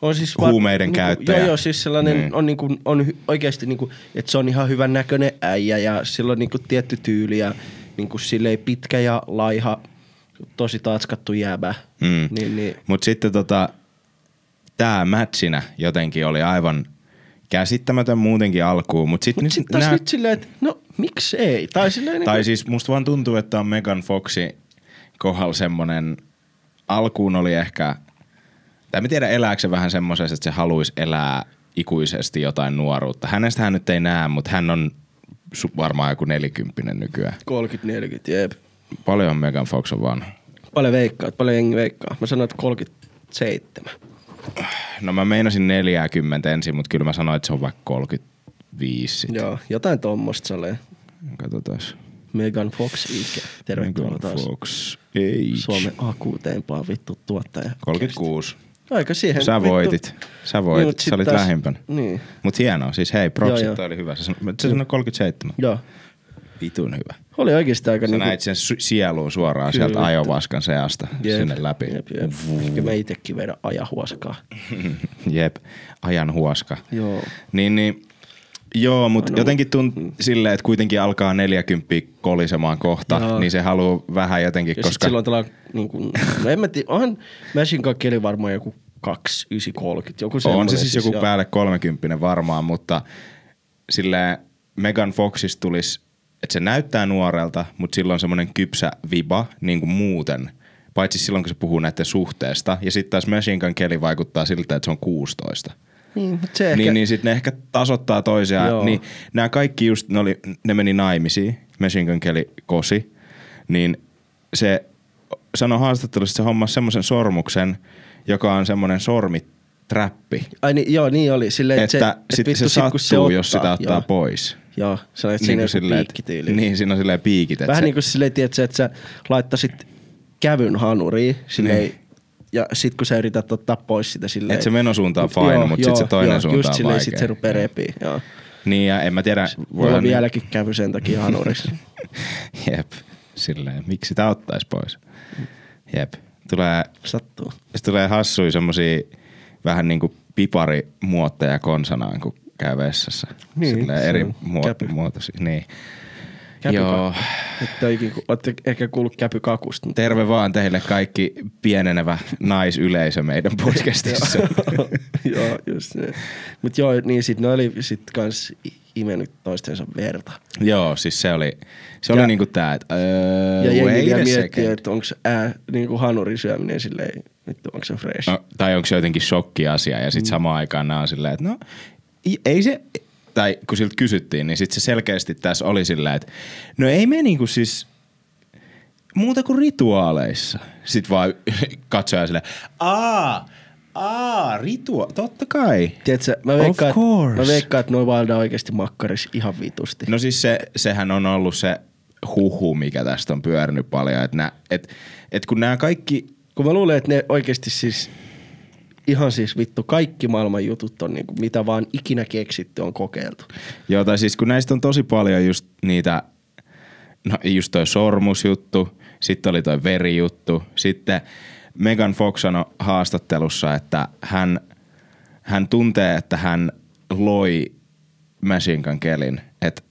on siis huumeiden niinku, käyttäjä. Joo, joo, siis sellainen Niin. on, niinku, on oikeasti, niinku, että se on ihan hyvän näköinen äijä ja sillä on niinku tietty tyyli ja niinku silleen pitkä ja laiha, tosi tatskattu jäbä. Mm. Niin, niin, Mutta sitten tota, tämä matchinä jotenkin oli aivan käsittämätön muutenkin alkuun, mutta sitten Mut sit taas nää- nyt silleen, että no miksi ei? Tai silleen niinku, Tai siis musta vaan tuntuu, että on Megan Foxi kohdalla semmonen, alkuun oli ehkä, tai mä tiedä elääkö se vähän semmoisessa, että se haluaisi elää ikuisesti jotain nuoruutta. Hänestä hän nyt ei näe, mutta hän on varmaan joku nelikymppinen nykyään. 30-40, jep. Paljon Megan Fox on vanha. Paljon veikkaa, paljon jengi veikkaa. Mä sanoin, että 37. No mä meinasin 40 ensin, mutta kyllä mä sanoin, että se on vaikka 35 sitten. Joo, jotain tommosta salee. Katsotaan. Megan Fox Ike. Tervetuloa Megan taas. Fox. Ei. Suomen akuuteimpaa vittu tuottaja. 36. Aika siihen. Sä vittu. voitit. Sä Niin, voitit. sit Sä olit taas- lähimpänä. Niin. Mut hienoa. Siis hei, propsit, Joo, joo. oli hyvä. Se sanoi, se sanoi 37. Joo. Vitun hyvä. Oli oikeesti aika Sä niinku... näit sen su- sieluun suoraan Kyllä. sieltä ajovaskan seasta Jep, sinne läpi. Jep, jep. Ehkä mä itekin vedän ajahuoskaa. Jep. Ajan huoska. Joo. Niin, niin Joo, mutta jotenkin tunt silleen, että kuitenkin alkaa 40 kolisemaan kohta, Joo. niin se haluaa vähän jotenkin, Ja koska... silloin tällä niin kuin, no en mä tiedä, onhan Machine Gun Kelly varmaan joku 2, 9, 30, joku On se siis joku joo. päälle 30 varmaan, mutta sille Megan Foxista tulisi, että se näyttää nuorelta, mutta silloin on semmoinen kypsä viba niin kuin muuten. Paitsi silloin, kun se puhuu näiden suhteesta. Ja sitten taas Machine Gun Kelly vaikuttaa siltä, että se on 16. Niin, mutta se ehkä, Niin, niin sitten ne ehkä tasoittaa toisiaan. Joo. Niin nämä kaikki just, ne, oli, ne meni naimisiin, Machine Gun Kelly kosi, niin se sanoi haastattelussa, että se hommasi semmoisen sormuksen, joka on semmoinen sormitrappi. Ai niin, joo, niin oli. Silleen, Että, se, että sit vittu se sattuu, se jos sitä ottaa joo, pois. Joo, se on, että Niin siinä on piikkityyli. Niin, siinä on silleen piikit. että Vähän se- niin kuin silleen, tiedätkö, että sä laittaisit kävyn hanuriin, silleen, Niin. Ja sit kun sä yrität ottaa pois sitä silleen. Että se menosuunta on fine, mutta sit joo, se toinen joo, suunta just on silleen, vaikea. sit se rupeaa repii, joo. Niin, ja en mä tiedä. Mulla on vieläkin kävy sen takia hanurissa. Jep, silleen. Miksi sitä ottaisi pois? Jep. Tulee, Sattuu. se tulee hassui semmosia vähän niinku piparimuotteja konsanaan, kun käy vessassa. Niin, Silleen eri muotoisia. Niin. Joo. Että olette ehkä kuullut käpykakusta. mutta- Terve vaan teille kaikki pienenevä naisyleisö meidän podcastissa. joo, just ne. Mut joo, niin sit ne oli sit kans i- imennyt toistensa verta. Joo, siis se oli, se Ja- oli niinku tää, että öö, Ja jengi vielä miettii, että onko ää, niinku hanurin syöminen silleen, vittu onko se fresh. No, tai onko se jotenkin shokkiasia ja Mm. sitten samaan aikaan nämä on silleen, että no ei se, tai kun siltä kysyttiin, niin sitten se selkeästi tässä oli silleen, että no ei me niinku siis muuta kuin rituaaleissa. Sitten vaan katsoja silleen, aa, aa, ritua, totta kai. Tiedätkö, mä Of veikkaan, että, course. mä veikkaan, että noi valda oikeasti makkaris ihan vitusti. No siis se, sehän on ollut se huhu, mikä tästä on pyörinyt paljon, että et, et kun nämä kaikki Kun mä luulen, että ne oikeasti siis ihan siis vittu kaikki maailman jutut on niinku, mitä vaan ikinä keksitty on kokeiltu. Joo, tai siis kun näistä on tosi paljon just niitä, no just toi sormusjuttu, sitten oli toi verijuttu, sitten Megan Fox sanoi haastattelussa, että hän, hän tuntee, että hän loi Machine Gun Kellin, että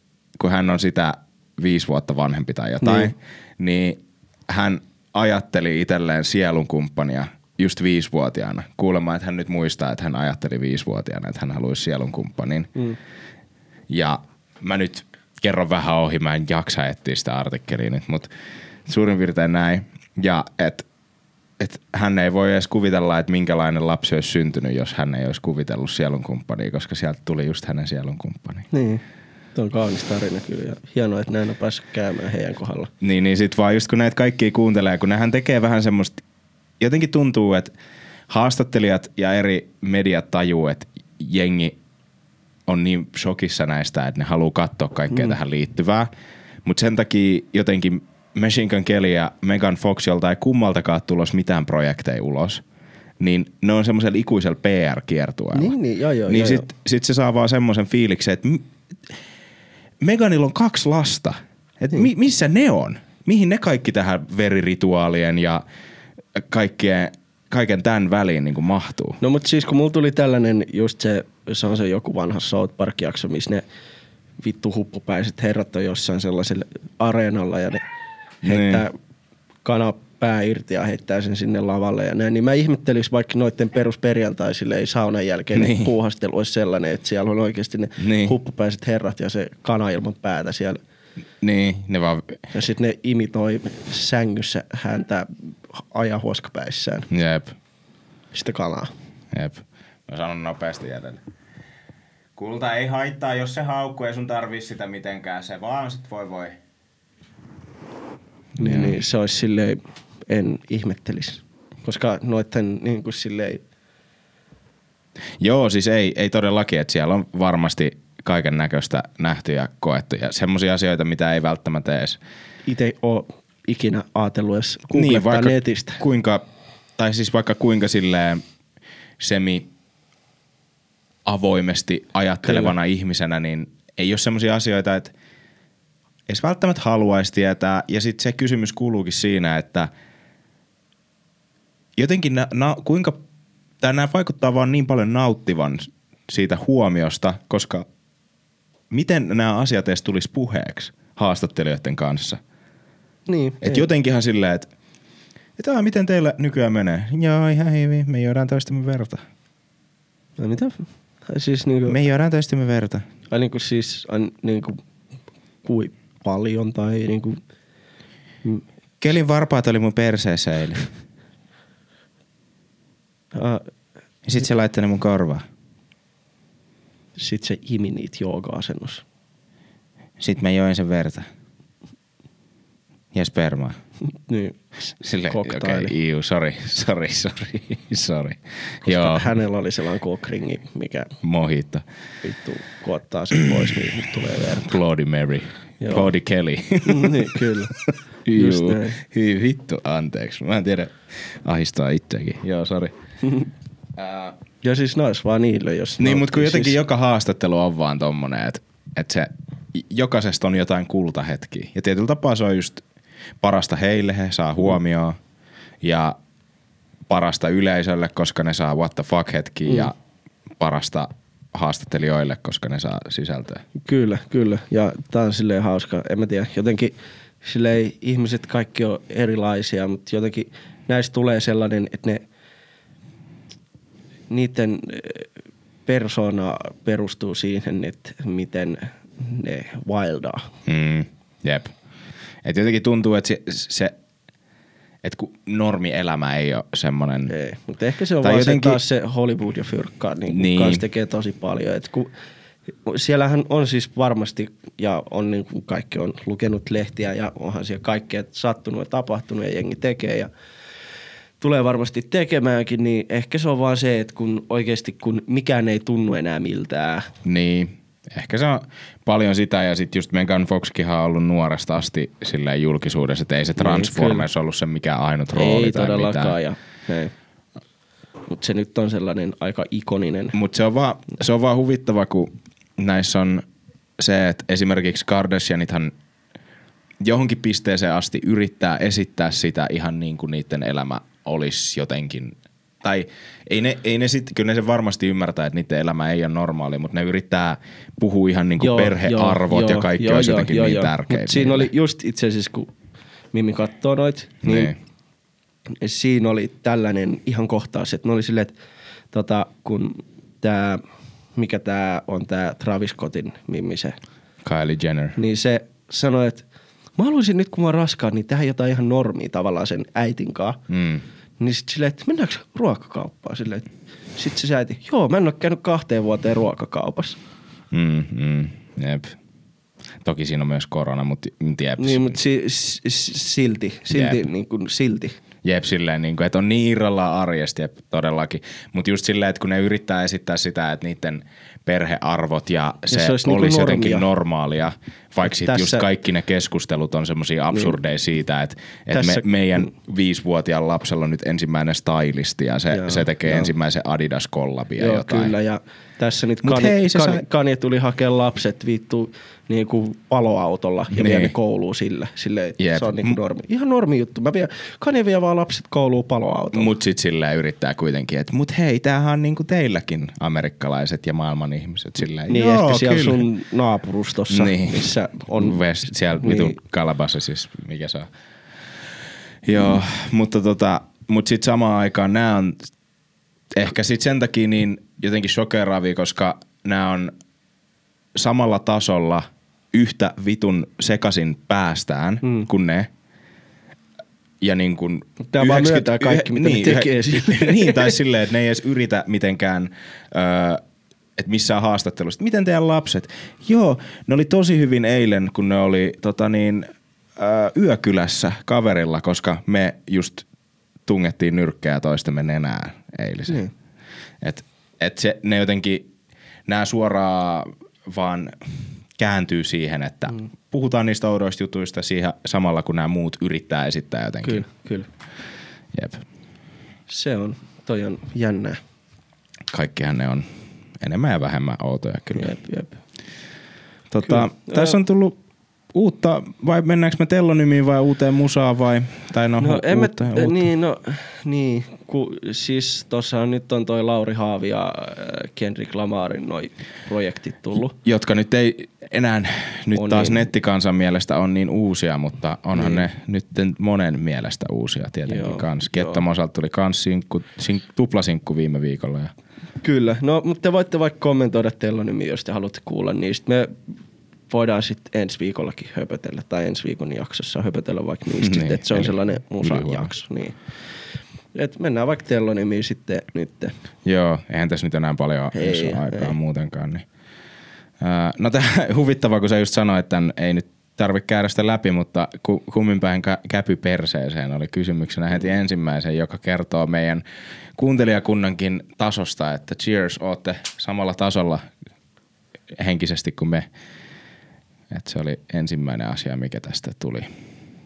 kun hän on sitä viisi vuotta vanhempi tai jotain, Niin. niin, hän ajatteli itselleen sielunkumppania just viisivuotiaana. Kuulemma, että hän nyt muistaa, että hän ajatteli viisivuotiaana, että hän haluaisi sielunkumppanin. Mm. Ja mä nyt kerron vähän ohi, mä en jaksa etsiä sitä artikkelia nyt, mutta suurin piirtein näin. Ja et, et hän ei voi edes kuvitella, että minkälainen lapsi olisi syntynyt, jos hän ei olisi kuvitellut sielunkumppania, koska sieltä tuli just hänen sielunkumppani. Niin. Tuo on kaunis tarina kyllä ja hienoa, että näin on päässyt käymään heidän kohdalla. Niin, niin sit vaan just kun näitä kaikkia kuuntelee, kun nehän tekee vähän semmoista, jotenkin tuntuu, että haastattelijat ja eri mediat tajuu, että jengi on niin shokissa näistä, että ne haluaa katsoa kaikkea mm. tähän liittyvää. Mutta sen takia jotenkin Machine Gun Kelly ja Megan Fox, jolta ei kummaltakaan tulos mitään projekteja ulos, niin ne on semmoisella ikuisella PR-kiertueella. Niin, niin, joo, joo, Niin joo, sit, joo. sit se saa vaan semmoisen fiiliksen, että Meganilla on kaksi lasta. Et Niin. mi- missä ne on? Mihin ne kaikki tähän verirituaalien ja kaikkien, kaiken tämän väliin niin mahtuu? No mutta siis kun mulla tuli tällainen just se, se on se joku vanha South Park-jakso, missä ne vittu huppupäiset herrat on jossain sellaisella areenalla ja ne heittää Niin. kana pää irti ja heittää sen sinne lavalle ja näin. Niin mä ihmettelis vaikka noiden perusperjantaisille ei saunan jälkeen niin. Niin. puuhastelu olisi sellainen, että siellä on oikeasti ne niin. Niin. huppupäiset herrat ja se kana ilman päätä siellä. Niin, ne vaan, Ja sitten ne imitoi sängyssä häntä ajahuoskapäissään jep, sitä kanaa. jep. Mä sanon nopeasti jäljellä. Kulta ei haittaa, jos se haukkuu, ei sun tarvii sitä mitenkään. Se vaan sit voi voi. Niin, niin se olisi silleen, en ihmettelisi. Koska noitten niin kuin silleen, Joo, siis ei, ei todellakin, että siellä on varmasti kaiken näköistä nähty ja koettu ja semmoisia asioita, mitä ei välttämättä edes itse ole ikinä ajatellut edes niin, vaikka netistä. Kuinka, tai siis vaikka kuinka silleen semi avoimesti ajattelevana Kyllä. ihmisenä, niin ei ole semmoisia asioita, että edes välttämättä haluaisi tietää. Ja sitten se kysymys kuuluukin siinä, että jotenkin na, na, kuinka, tai nämä vaikuttaa vaan niin paljon nauttivan siitä huomiosta, koska miten nämä asiat edes tulisi puheeksi haastattelijoiden kanssa – Niin, et ei. jotenkinhan silleen, että et, "Aa, miten teillä nykyään menee? Joo, ihan hyvin. Me juodaan toistemme verta. No, mitä? Siis niinku, Me juodaan toistemme verta. ai niinku siis, ai niinku, kui paljon tai niinku, Kelin varpaat oli mun perseessä eilen. Ja sit se laittoi ne mun korvaan. Sit se imi niitä jooga-asennossa. Sit mä join sen verta. Ja spermaa. niin, Sille, koktaili. okay, iu, sorry, sorry, sorry, sorry. Koska Joo, hänellä oli sellainen kokringi, mikä mojito. vittu kun ottaa sen pois, niin tulee verta. Bloody Mary. Joo. Bloody Kelly. niin, kyllä. Juu, hyi vittu, anteeksi. Mä en tiedä, ahistaa itseäkin. Joo, sorry. Ää, Ja siis nais vaan niille, jos Niin, mutta kun jotenkin siis, joka haastattelu on vaan tommonen, että et se jokaisesta on jotain kultahetkiä. Ja tietyllä tapaa se on just parasta heille, he saa huomioon. Ja parasta yleisölle, koska ne saa what the fuck hetkiä. Mm. Ja parasta haastattelijoille, koska ne saa sisältöä. Kyllä, kyllä. Ja tää on silleen hauska. En mä tiedä, jotenkin silleen ihmiset kaikki on erilaisia, mutta jotenkin näistä tulee sellainen, että ne niiden eh, persona perustuu siihen, että miten ne wildaa. Mm, jep. Et jotenkin tuntuu, että se, se että kun normielämä ei ole semmoinen... Ei, mutta ehkä se on Tai vaan jotenkin- se taas se Hollywood ja fyrkkaa, niin, Niin. niin. Kanssa tekee tosi paljon. Et kun, siellähän on siis varmasti, ja on niin kuin kaikki on lukenut lehtiä, ja onhan siellä kaikkea sattunut ja tapahtunut, ja jengi tekee, ja tulee varmasti tekemäänkin, niin ehkä se on vaan se, että kun oikeasti kun mikään ei tunnu enää miltään. Niin, ehkä se on paljon sitä ja sitten just Megan Foxkihan on ollut nuoresta asti silleen julkisuudessa, että ei se Transformers ollut se mikä ainut rooli Niin, ei tai todellakaan. mitään. Ja, ei. Mutta se nyt on sellainen aika ikoninen. Mutta se, on vaan, se on vaan huvittava, kun näissä on se, että esimerkiksi Kardashianithan johonkin pisteeseen asti yrittää esittää sitä ihan niin kuin niiden elämä olisi jotenkin tai ei ne, ei ne sit, kyllä ne se varmasti ymmärtää, että niiden elämä ei ole normaali, mutta ne yrittää puhua ihan niin kuin perhearvot ja kaikki olisi jotenkin niin tärkeitä. Mut siinä oli just itse asiassa, kun Mimmi katsoo noit, niin, Niin. niin. siinä oli tällainen ihan kohtaus, että ne oli silleen, että tota, kun tämä, mikä tämä on tämä Travis Scottin Mimmi se, Kylie Jenner. niin se sanoi, että mä haluaisin nyt kun mä oon raskaan, niin tehdä jotain ihan normia tavallaan sen äitin kanssa. Mm. Niin sit silleen, että mennäänkö ruokakauppaan? Silleen, sit se äiti, joo mä en ole käynyt kahteen vuoteen ruokakaupassa. Mm, mm, jep. Toki siinä on myös korona, mutta jep. Niin, mutta si, si, silti, silti, Jep. niin kuin, silti. Jep, silleen, niin kuin, että on niin irrallaan arjesta, jep, todellakin. Mutta just silleen, että kun ne yrittää esittää sitä, että niiden perhearvot ja se, se se olisi olisi, niinku jotenkin normaalia, vaikka sitten just kaikki ne keskustelut on semmoisia absurdeja siitä, että, että me, Tässä- meidän viisivuotiaan lapsella on nyt ensimmäinen stylisti ja se, Joo, se tekee joo. ensimmäisen Adidas-kollabin ja Joo, jotain. kyllä. Ja tässä nyt Mut Kanye, hei, se Kanye, sai- Kanye tuli hakemaan lapset vittu niin kuin paloautolla ja Niin. vie ne kouluun sille. sille Jep. se on niin kuin normi. Ihan normi juttu. Mä vien, Kanye vie vaan lapset kouluun paloautolla. Mut sit silleen yrittää kuitenkin, että mut hei, tämähän on niinku teilläkin amerikkalaiset ja maailman ihmiset. Silleen, niin joo, ehkä siellä kyllä. sun naapurustossa, Niin. missä on... West, siellä Niin. vitun Kalabassa siis, mikä se on. Joo, mm. mutta tota, mut sit samaan aikaan nämä on ehkä sit sen takia niin jotenkin shokeraavia, koska nämä on samalla tasolla yhtä vitun sekasin päästään Mm. mm. kuin ne. Ja niin kuin Tää vaan myöntää kaikki, mitä ne tekee sille. niin, tai silleen, että ne ei edes yritä mitenkään, öö, että missään haastattelussa. Miten teidän lapset? Joo, ne oli tosi hyvin eilen, kun ne oli tota niin, öö, yökylässä kaverilla, koska me just tungettiin nyrkkejä toistemme nenään eilisen. Niin. Et, et se, ne jotenkin, nämä suoraan vaan kääntyy siihen, että mm. puhutaan niistä oudoista jutuista siihen samalla, kun nämä muut yrittää esittää jotenkin. Kyllä, kyllä. Jep. Se on, toi on jännää. Kaikkihan ne on enemmän ja vähemmän outoja kyllä. Jep, jep. Tota, Kyllä. tässä on tullut uutta, vai mennäänkö me tellonymiin vai uuteen musaan vai, tai no, No, en mä, uutta, uutta. niin, no, niin, ku, siis tossa nyt on toi Lauri Haavi ja äh, Kendrick Lamarin noi projektit tullut. Jotka nyt ei enää nyt On taas niin. nettikansan mielestä on niin uusia, mutta onhan Niin. ne nyt monen mielestä uusia tietenkin Joo, kans. Kettomosalta tuli kans sinkku, sink, tuplasinkku viime viikolla. Ja Kyllä, no mutta te voitte vaikka kommentoida Tellonymi, jos te haluatte kuulla niistä. Me voidaan sitten ensi viikollakin höpötellä, tai ensi viikon jaksossa höpötellä vaikka niistä, Niin, että se on sellainen musan ylihuomenna. jakso. Niin. Et mennään vaikka Tellonymiin sitten nyt. Joo, eihän tässä nyt enää paljon Ei, aikaa ei. muutenkaan. Niin. No tämä huvittavaa, kun sä just sanoit, että ei nyt tarvitse käydä sitä läpi, mutta ku, kummin päin kä- käpy perseeseen oli kysymyksenä heti ensimmäisen, joka kertoo meidän kuuntelijakunnankin tasosta, että cheers, ootte samalla tasolla henkisesti kuin me. Et se oli ensimmäinen asia, mikä tästä tuli.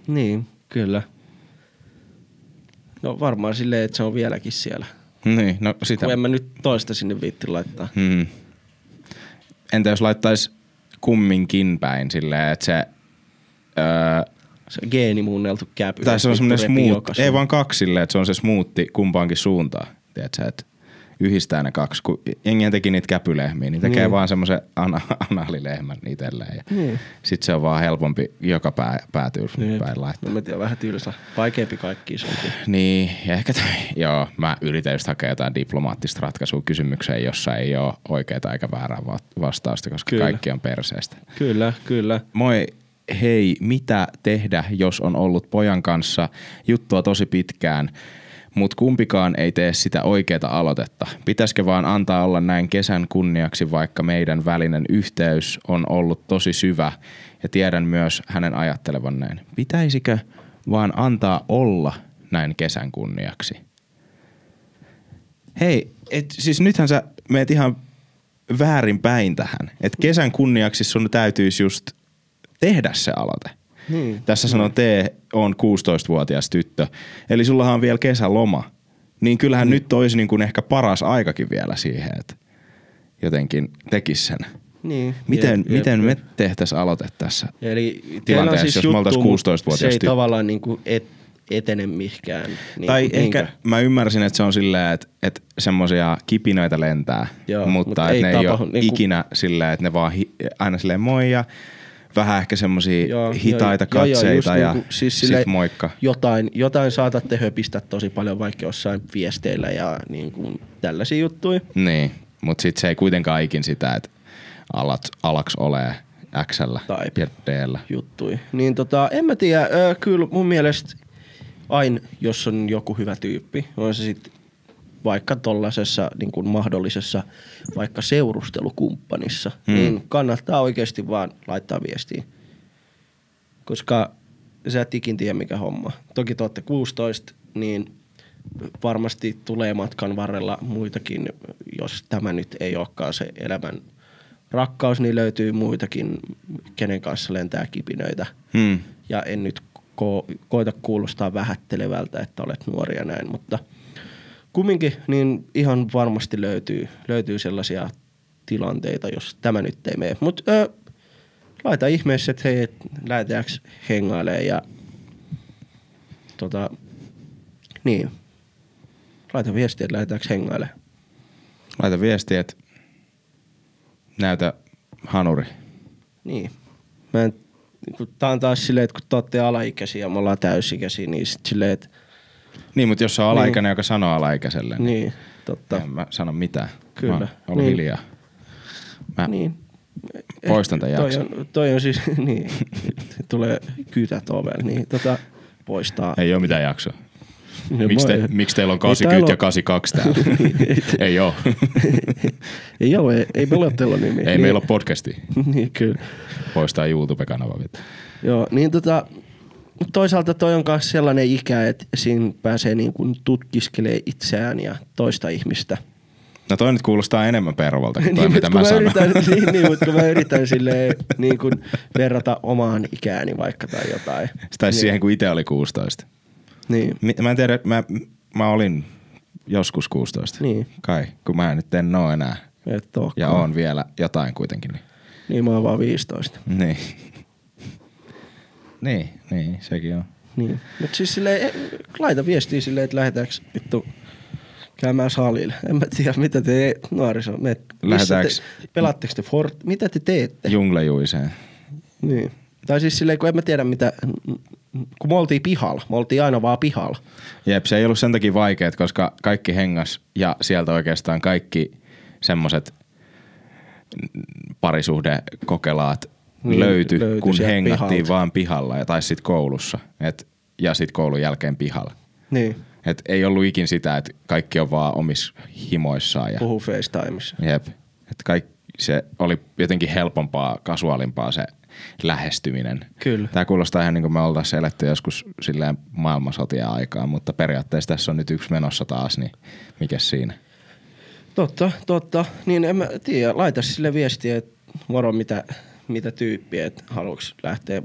Niin, kyllä. No varmaan silleen, että se on vieläkin siellä. Niin, no sitä. Kun en mä nyt toista sinne viitti laittaa. Hmm. Entä jos laittaisi kumminkin päin silleen, että se... Öö, Se geenimuunneltu käpy. tai se on semmoinen repii smooth, joka ei vaan kaksi silleen, että se on se smoothi kumpaankin suuntaan. Tiedätkö, että yhdistää ne kaksi, kun jengihän teki niitä käpylehmiä, niin tekee Niin. vaan semmoisen ana- analilehmän itselleen. Ja Niin. Sitten se on vaan helpompi joka pää, päätyy Jep. päin laittaa. No mä tiedän, vähän tylsä. Vaikeampi kaikki se onkin. Niin, ja ehkä toi, joo, mä yritän just hakea jotain diplomaattista ratkaisua kysymykseen, jossa ei ole oikeaa eikä väärää va- vastausta, koska. Kyllä. kaikki on perseestä. Kyllä, kyllä. Moi, hei, mitä tehdä, jos on ollut pojan kanssa juttua tosi pitkään, mutta kumpikaan ei tee sitä oikeaa aloitetta. Pitäisikö vaan antaa olla näin kesän kunniaksi, vaikka meidän välinen yhteys on ollut tosi syvä ja tiedän myös hänen ajattelevan näin. Pitäisikö vaan antaa olla näin kesän kunniaksi? Hei, et, siis nythän sä meet ihan väärin päin tähän. Et kesän kunniaksi sun täytyisi just tehdä se aloite. Niin. Tässä sanoo T on 16-vuotias tyttö. Eli sullahan on vielä kesäloma. Niin kyllähän nyt olisi niin kuin ehkä paras aikakin vielä siihen, että jotenkin tekis sen. Niin. Miten, Jep, miten jep, me jep. tehtäisiin aloite tässä? Eli tilanteessa, siis jos juttu, me oltaisiin mutta 16-vuotias Se ei tyttö? tavallaan niin kuin et, etene mihinkään. Niin, tai niinkö? ehkä mä ymmärsin, että se on silleen, että, että semmosia kipinöitä lentää, Joo, mutta, mutta ei ne ei tapahdu ole niinku- ikinä silleen, että ne vaan hi, aina silleen moi ja vähän ehkä semmosia Joo, hitaita joo, joo, just katseita ja niinku, siis sit silleen moikka. Jotain, jotain saatatte höpistä tosi paljon vaikka jossain viesteillä ja niin kuin tällaisia juttuja. Niin, mutta sitten se ei kuitenkaan ikin sitä, että alat, alaks olee Xllä Tai- Dllä. juttui. Niin tota, en mä tiedä, kyllä mun mielestä aina, jos on joku hyvä tyyppi, on se sitten vaikka tollasessa niin kuin mahdollisessa vaikka seurustelukumppanissa, hmm. niin kannattaa oikeasti vaan laittaa viestiä. Koska sä et ikin tiedä mikä homma. Toki te olette 16, niin varmasti tulee matkan varrella muitakin, jos tämä nyt ei olekaan se elämän rakkaus, niin löytyy muitakin, kenen kanssa lentää kipinöitä. Hmm. Ja en nyt ko- koita kuulostaa vähättelevältä, että olet nuori ja näin, mutta kumminkin niin ihan varmasti löytyy, löytyy sellaisia tilanteita, jos tämä nyt ei mene. Mutta laita ihmeessä, että hei, et lähdetäänkö hengailemaan ja tota, niin, laita viestiä, että lähdetäänkö hengailemaan. Laita viestiä, että näytä hanuri. Niin. Mä en, kun tää on taas silleen, että kun te olette alaikäisiä ja me ollaan täysikäisiä, niin sit silleen, että Niin, mutta jos se on alaikäinen, joka sanoo alaikäiselle, niin, niin, totta. en mä sano mitään. Kyllä. Mä oon Niin. hiljaa. Mä Niin. poistan tämän toi jakson. on, toi on siis, niin, tulee kytät ovelle, niin tota, poistaa. Ei ole mitään jaksoa. No Miksi, te, miksi teillä on Ei 80 täällä ja ole- 82 täällä? ei ole. Ei ole, ei, ei meillä ole teillä nimi. ei niin, meillä ole podcastia. niin, kyllä. Poistaa YouTube-kanava. Joo, niin tota, toisaalta toi on myös sellainen ikä, että siinä pääsee niin kuin tutkiskelee itseään ja toista ihmistä. No toi nyt kuulostaa enemmän pervolta kuin toi, niin, mitä mä mä sanon. yritän, niin, niin, mutta kun mä yritän silleen, niin kuin verrata omaan ikääni vaikka tai jotain. Tai niin, siihen, kun itse oli 16. Niin, Mä en tiedä, mä, mä olin joskus 16. Niin. Kai, kun mä nyt en oo enää. et olekaan. Ja on vielä jotain kuitenkin. Niin, Niin mä oon vaan 15. niin. Niin, niin, sekin on. Niin. Mut siis silleen, laita viestiä silleen, että lähdetäänkö vittu käymään salille. En mä tiedä, mitä te nuoriso, me, Lähdetäänkö- te, pelaatteko te Fort, mitä te teette? Junglejuiseen. Niin. Tai siis silleen, kun en mä tiedä mitä, kun me oltiin pihalla, me oltiin aina vaan pihalla. Jep, se ei ollut sen takia vaikeet, koska kaikki hengas ja sieltä oikeastaan kaikki semmoset parisuhdekokelaat Niin, löytyi, löytyi kun hengattiin pihalta. vaan pihalla ja tai sitten koulussa. Et, ja sitten koulun jälkeen pihalla. Niin, Et ei ollut ikin sitä, että kaikki on vaan omissa himoissaan. Ja, puhuu FaceTimeissa. jep. Et kaikki, se oli jotenkin helpompaa, kasuaalimpaa se lähestyminen. Kyllä. Tämä kuulostaa ihan niin kuin me oltaisiin eletty joskus silleen maailmansotien aikaa, mutta periaatteessa tässä on nyt yksi menossa taas, niin mikä siinä? Totta, totta. Niin en mä tiedä, laita sille viestiä, että moro mitä, mitä tyyppiä, että haluatko lähteä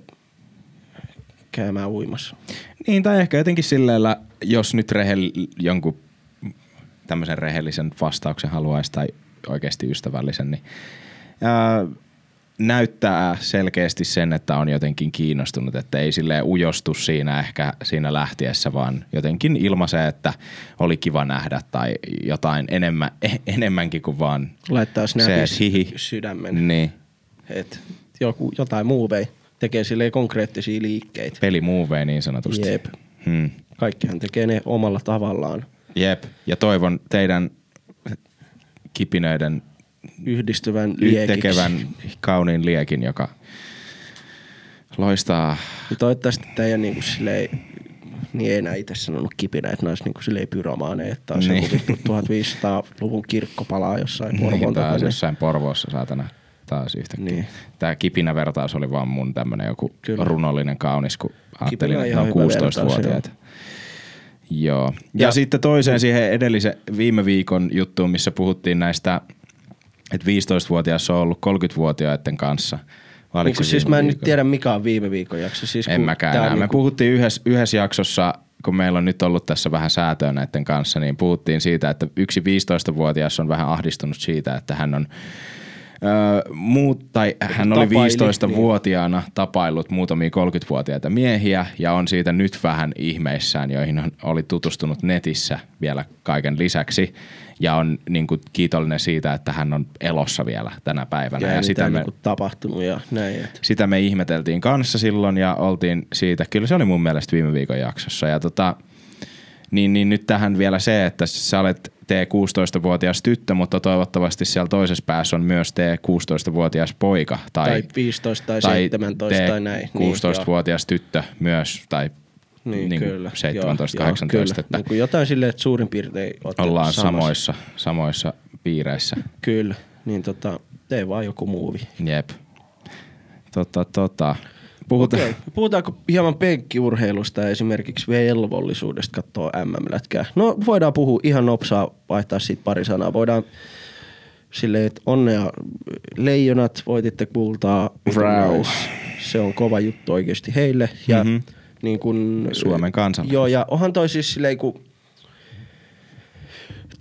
käymään uimassa. Niin, tai ehkä jotenkin sillä jos nyt rehell, jonkun tämmöisen rehellisen vastauksen haluaisi tai oikeasti ystävällisen, niin ää, näyttää selkeästi sen, että on jotenkin kiinnostunut, että ei sille ujostu siinä ehkä siinä lähtiessä, vaan jotenkin ilmaisee, että oli kiva nähdä tai jotain enemmän, enemmänkin kuin vaan Laittaa se, hihi. sydämen. Niin, Et joku, jotain muuvei tekee sille konkreettisia liikkeitä. pelimuovei niin sanotusti. Jep. Hmm. Kaikkihan tekee ne omalla tavallaan. Jep. Ja toivon teidän kipinöiden Yhdistyvän liekiksi. tekevän kauniin liekin, joka loistaa. Ja toivottavasti teidän niinku silleen, niin ei enää itse sanonut kipinä, että ne olisi niinku silleen pyromaaneja, että on Niin. niin. joku vittu 1500-luvun kirkkopalaa jossain Niin, Porvoon takana. jossain Porvoossa saatana taas yhtäkkiä. Niin. Tämä kipinävertaus oli vaan mun tämmönen joku Kyllä. runollinen kaunis, kun ajattelin, että ne on hyvä 16-vuotiaita. Joo. Ja, ja sitten toiseen siihen edellisen viime viikon juttuun, missä puhuttiin näistä, että 15-vuotiaassa on ollut 30-vuotiaiden kanssa. Niin siis viime mä en nyt tiedä mikä on viime viikon jakso. Siis En kun mäkään enää. on Me niinku- puhuttiin yhdessä, yhdessä jaksossa, kun meillä on nyt ollut tässä vähän säätöä näiden kanssa, niin puhuttiin siitä, että yksi 15-vuotias on vähän ahdistunut siitä, että hän on Öö, muut, tai hän oli Tapaili, 15-vuotiaana tapaillut muutamia 30-vuotiaita miehiä ja on siitä nyt vähän ihmeissään, joihin on, oli tutustunut netissä vielä kaiken lisäksi. Ja on niin kuin, kiitollinen siitä, että hän on elossa vielä tänä päivänä. ja, Ja, sitä, me, niinku tapahtunut ja näin. Et. sitä me ihmeteltiin kanssa silloin ja oltiin siitä, kyllä se oli mun mielestä viime viikon jaksossa. Ja tota, niin, niin nyt tähän vielä se, että sä olet T16-vuotias tyttö, mutta toivottavasti siellä toisessa päässä on myös T16-vuotias poika. Tai, Tai 15 tai 17 tai näin. Niin, 16-vuotias tyttö myös, tai Niin, niin kyllä. 17-18, Joo, että Niin jotain silleen, että suurin piirtein ollaan samassa. samoissa, samoissa piireissä. Kyllä, niin tota, tee vaan joku muuvi. Jep. Tota, tota. Puhutaan, Okei, puhutaanko hieman penkkiurheilusta ja esimerkiksi velvollisuudesta katsoa MM-lätkää? No voidaan puhua ihan nopsaa, vaihtaa siitä pari sanaa. Voidaan silleen, että onnea leijonat, voititte kultaa. Bravo. Se on kova juttu oikeasti heille. Ja Mhm. mm-hmm. niin kun, Suomen kansalle. Joo, ja onhan toi siis silleen, kun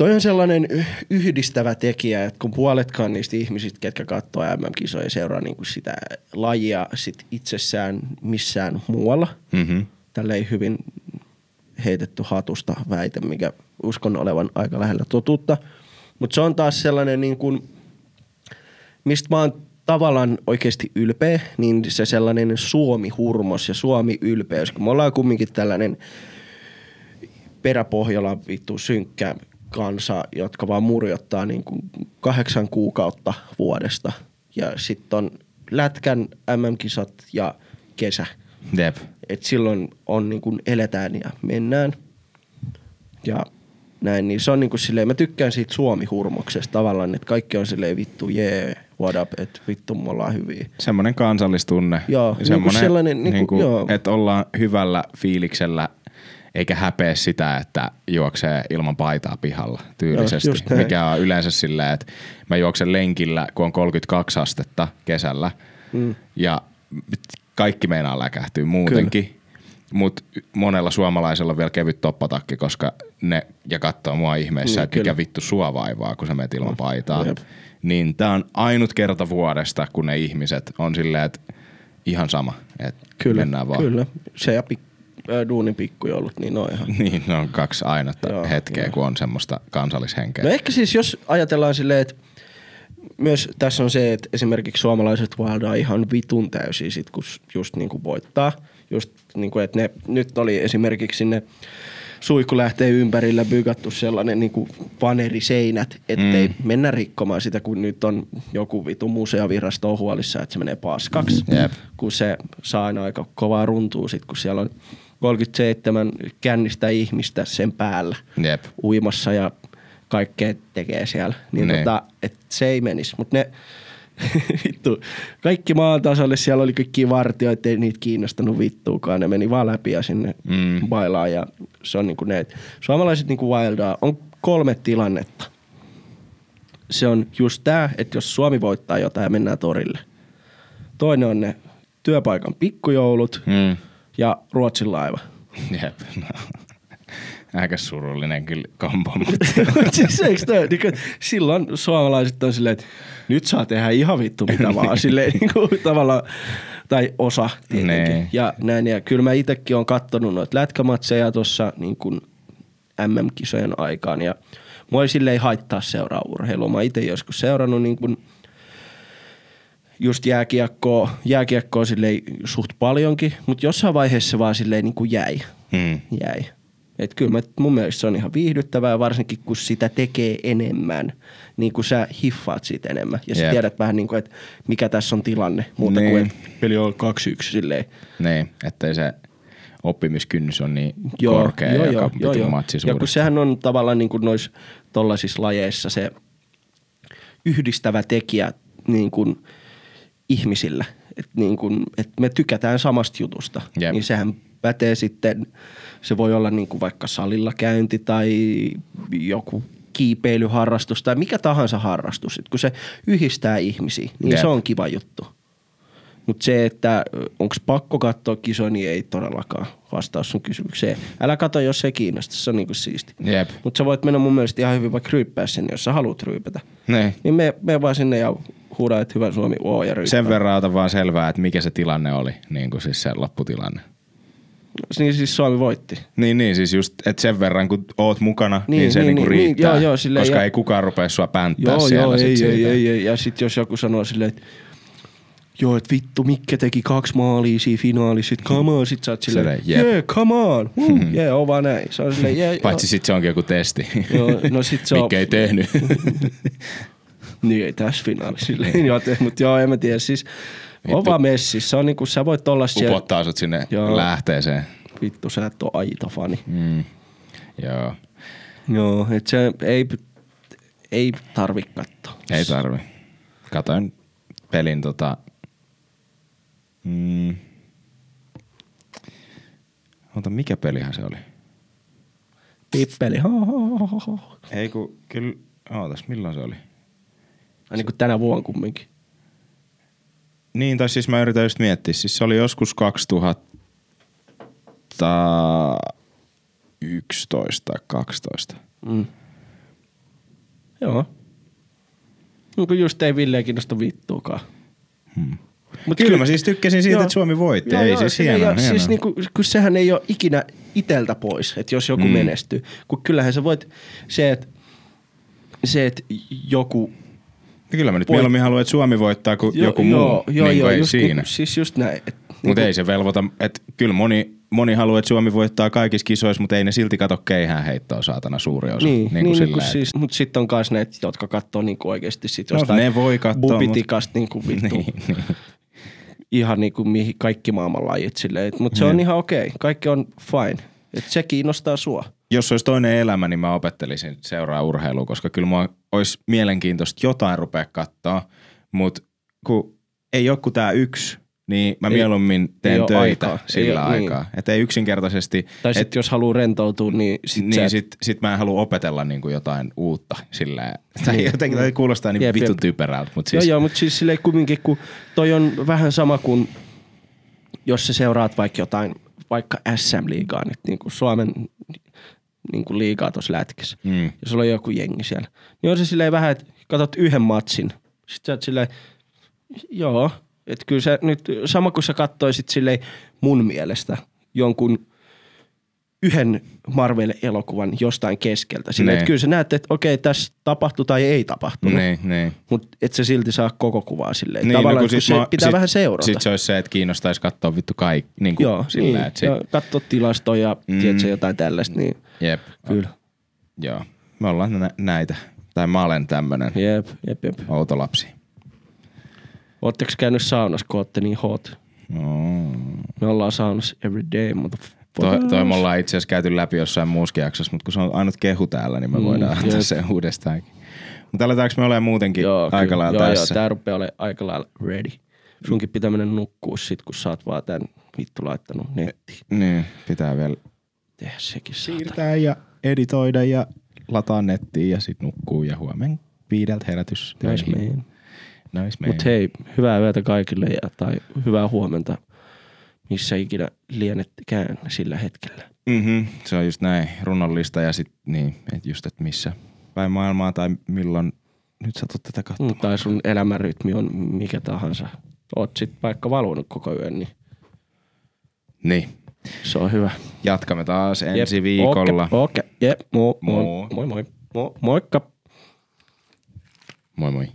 Toi on sellainen yhdistävä tekijä, että kun puoletkaan niistä ihmisistä, ketkä katsoo MM-kisoja, seuraa niinku sitä lajia sit itsessään missään muualla. mm-hmm. Tällä ei hyvin heitetty hatusta väite, mikä uskon olevan aika lähellä totuutta. Mutta se on taas sellainen, niin kuin, mistä mä oon tavallaan oikeasti ylpeä, niin se sellainen Suomi-hurmos ja Suomi-ylpeys. Kun me ollaan kumminkin tällainen peräpohjalla vittu synkkä kansa, jotka vaan murjottaa niin kuin kahdeksan kuukautta vuodesta. Ja sitten on lätkän MM-kisat ja kesä. Jep. Et silloin on niin kuin eletään ja mennään. Ja näin, niin se on niin kuin silleen, mä tykkään siitä Suomi-hurmoksesta tavallaan, että kaikki on silleen vittu jee, what up, että vittu me ollaan hyviä. Semmoinen kansallistunne. Joo, niinku Semmoinen, sellainen, niinku- niinku, joo. että ollaan hyvällä fiiliksellä eikä häpeä sitä, että juoksee ilman paitaa pihalla tyylisesti. Joo, mikä on yleensä silleen, että mä juoksen lenkillä, kun on 32 astetta kesällä Mm. ja kaikki meinaa läkähtyä muutenkin. Mutta monella suomalaisella on vielä kevyt toppatakki, koska ne ja katsoo mua ihmeessä, Niin, että mikä vittu sua vaivaa, kun sä menet ilman paitaa. Jep. Niin tää on ainut kerta vuodesta, kun ne ihmiset on silleen, että ihan sama, että Kyllä, mennään vaan. kyllä. Se ja pik, duunin pikkujoulut, niin ne on ihan Niin, ne on kaksi ainutta Joo, hetkeä, joo. kun on semmoista kansallishenkeä. No ehkä siis jos ajatellaan silleen, että myös tässä on se, että esimerkiksi suomalaiset vaeldaa ihan vitun täysin sit, kun just niinku voittaa. Just niinku, että ne, nyt oli esimerkiksi sinne suihkulähteen ympärillä bykattu sellainen niinku vaneriseinät, ettei mm. mennä rikkomaan sitä, kun nyt on joku vitu museovirasto on huolissa, että se menee paskaksi. Jep. Kun se saa aina aika kovaa runtua sit, kun siellä on 37 kännistä ihmistä sen päällä Jep. uimassa ja kaikkea tekee siellä. Niin Niin. tota, et se ei menisi. Mutta ne, vittu, kaikki maan tasolle siellä oli kaikki vartioita, ei niitä kiinnostanut vittuukaan. Ne meni vaan läpi ja sinne Mm. bailaan ja se on niinku ne, et suomalaiset niinku wildaa. On kolme tilannetta. Se on just tää, että jos Suomi voittaa jotain ja mennään torille. Toinen on ne työpaikan pikkujoulut Mm. Ja Ruotsin laiva. Jep. No. aika surullinen kyllä kombo, siis eikö toi, niin kuin, silloin suomalaiset on silleen, että nyt saa tehdä ihan vittu mitä vaan silleen niin kuin, tavallaan, tai osa tietenkin. Nee. Ja näin, ja kyllä mä itsekin olen kattonut noita lätkämatseja tuossa niin kuin MM-kisojen aikaan, ja mua ei silleen haittaa seuraa urheilua. Mä itse joskus seurannut niin kuin just jääkiekkoa, jääkiekkoa silleen suht paljonkin, mutta jossain vaiheessa se vaan silleen niin kuin jäi hmm. jäi. Et kyllä mä, mun mielestä se on ihan viihdyttävää, varsinkin kun sitä tekee enemmän, niin kun sä hiffaat siitä enemmän. Ja sä Jep. tiedät vähän niin kuin, että mikä tässä on tilanne, muuta Niin. kuin, että peli on 2-1 silleen. niin, ettei se oppimiskynnys on niin korkea joka joo, matsi Ja kun sehän on tavallaan niin kuin noissa tollaisissa lajeissa se yhdistävä tekijä niin kuin ihmisillä. Että niin kuin, että me tykätään samasta jutusta. Jep. Niin sehän pätee sitten, se voi olla niin kuin vaikka salilla käynti tai joku kiipeilyharrastus tai mikä tahansa harrastus. Et kun se yhdistää ihmisiä, niin Jep. se on kiva juttu. Mutta se, että onko pakko katsoa kisoja, niin ei todellakaan vastaus sun kysymykseen. Älä katso, jos se ei kiinnosta, se on niinku siisti. Mutta sä voit mennä mun mielestä ihan hyvin vaikka ryyppää sinne, jos sä haluat ryypätä. Niin. Niin me, me vaan sinne ja huuda, että hyvä Suomi, oo ja ryyppää. Sen verran ota vaan selvää, että mikä se tilanne oli, niin kuin siis se lopputilanne. Niin siis Suomi voitti. Niin, niin, siis just, että sen verran kun oot mukana, niin, Niin, niin se niin, niin, niin, niin, riittää. joo, joo, silleen, koska ja- ei kukaan rupea sua pänttää Joo, siellä joo, sit ei, siitä. ei, ei, ei. Ja sit jos joku sanoo silleen, että joo, että vittu, Mikke teki kaksi maalia siinä finaalissa, sit come on, sit sä oot silleen, Silleen, jep. yeah, come on, uh, yeah, on vaan näin. Se on silleen, yeah, Paitsi sit se onkin joku testi. Joo, no sit se on- Mikä ei tehnyt. Niin ei tässä finaalissa silleen, joten, mutta joo, en mä tiedä, siis on vaan messissä, se on niinku, sä voit olla siellä, Upottaa sut sinne Joo. lähteeseen. vittu, sä et oo aito fani. Mm. Joo, Joo, et se ei, ei tarvi katsoa. ei tarvi. Katoin pelin tota... Mm. Ota, mikä pelihän se oli? Pippeli, ho, ho, ho, ho, ho. Ei kun, kyllä, ootas, milloin se oli? Niin kuin tänä vuonna kumminkin. Niin, tai siis mä yritän just miettiä. Siis se oli joskus 2011 tai 12. Mm. Joo. No kun just ei Villeä kiinnosta vittuakaan. Hmm. Mut Kyllä mä siis tykkäsin siitä, että Suomi voitti. Ei siis silleen, hienoa, ja hienoa. Siis niinku, kun sehän ei ole ikinä iteltä pois, että jos joku Mm. mm. menestyy. Kun kyllähän sä voit, se, että se, että joku... Kyllä mä nyt Voi- mieluummin haluan, että Suomi voittaa kuin Jo- joku joo, muu. Joo, niin joo, ei just siinä. Niinku, siis just näin. Mutta niinku, ei se velvoita, että kyllä moni, moni haluaa, että Suomi voittaa kaikissa kisoissa, mutta ei ne silti kato keihään heittoa saatana suuri osa. Niin, niin, niin, kuin niin silleen, siis, mutta sitten on myös ne, jotka katsoo niinku oikeasti sit No, jostain ne voi kattoo, bubitikasta niinku vittu. Niin, niin. Ihan niinku mihin kaikki maailman lajit silleen. Mutta se on Niin. ihan okei. Kaikki on fine. Et se kiinnostaa sua. Jos olisi toinen elämä, niin mä opettelisin seuraa urheilua, koska kyllä mua olisi mielenkiintoista jotain rupea katsoa, mutta kun ei ole kuin tämä yksi, niin mä Ei- mieluummin ei teen oo töitä aikaa. sillä Ei oo- aikaa. niin. Että ei yksinkertaisesti, Tai sitten jos haluaa rentoutua, niin sit niin et- sit, sit mä en halua opetella niinku jotain uutta sillä Tai Niin. jotenkin tai kuulostaa niin vitun typerältä, mutta Siis... siis Joo, joo, mutta siis silleen kumminkin, kun toi on vähän sama kuin jos sä seuraat vaikka jotain, vaikka SM-liigaa nyt, niin kuin Suomen niin kuin liigaa tuossa lätkässä, Mm. ja sulla on joku jengi siellä, niin on se silleen vähän, että katsot yhden matsin, sit sä oot silleen, joo, että kyllä sä nyt, sama kuin sä kattoisit silleen mun mielestä jonkun yhden Marvel-elokuvan jostain keskeltä. Silleen, Niin. että kyllä sä näet, että okei, tässä tapahtui tai ei tapahtunut. niin, niin. Mutta et sä silti saa koko kuvaa silleen. Niin, Tavallaan, no, kun sit se mä- pitää sit- vähän seurata. Sit se olisi se, että kiinnostaisi katsoa vittu kaikki. Niin kuin Joo, sillä, niin, sit, ja katso tilastoja ja mm. tiedätkö, jotain tällaista, niin Jep. kyllä. Joo. Me ollaan nä- näitä. Tai mä olen tämmönen Jep, jep, jep. outo lapsi. Ootteko käynyt saunassa, kun ootte niin hot? No. Me ollaan saunassa every day, motherfuckers. Toi, toi me ollaan itse asiassa käyty läpi jossain muuskin jaksossa, mutta kun se on ainut kehu täällä, niin me Mm, voidaan antaa jep. sen uudestaankin. Mutta aletaanko me olemaan muutenkin aika kyllä. lailla joo, tässä? Joo, tää rupeaa olemaan aika lailla ready. Sunkin pitää mennä nukkuu sit, kun sä oot vaan tän vittu laittanut nettiin. Niin, pitää vielä Tehdä sekin saatana. siirtää ja editoida ja lataa nettiin ja sit nukkuu ja huomen viideltä herätys. Nice man. Nice man. Mutta hei, hyvää yötä kaikille ja, tai hyvää huomenta, missä ikinä lienettekään sillä hetkellä. Mm-hmm, se on just näin, runollista ja sit niin, että just, että missä päin maailmaa tai milloin nyt satut tätä katsomaan. Tai sun elämänrytmi on mikä tahansa. Oot sit vaikka valvonut koko yön, niin Niin, se on hyvä. jatkamme taas ensi Jep, viikolla. Okei, okay, jep, mo, mo, Moi. moi moi. Mo, moikka. Moi moi.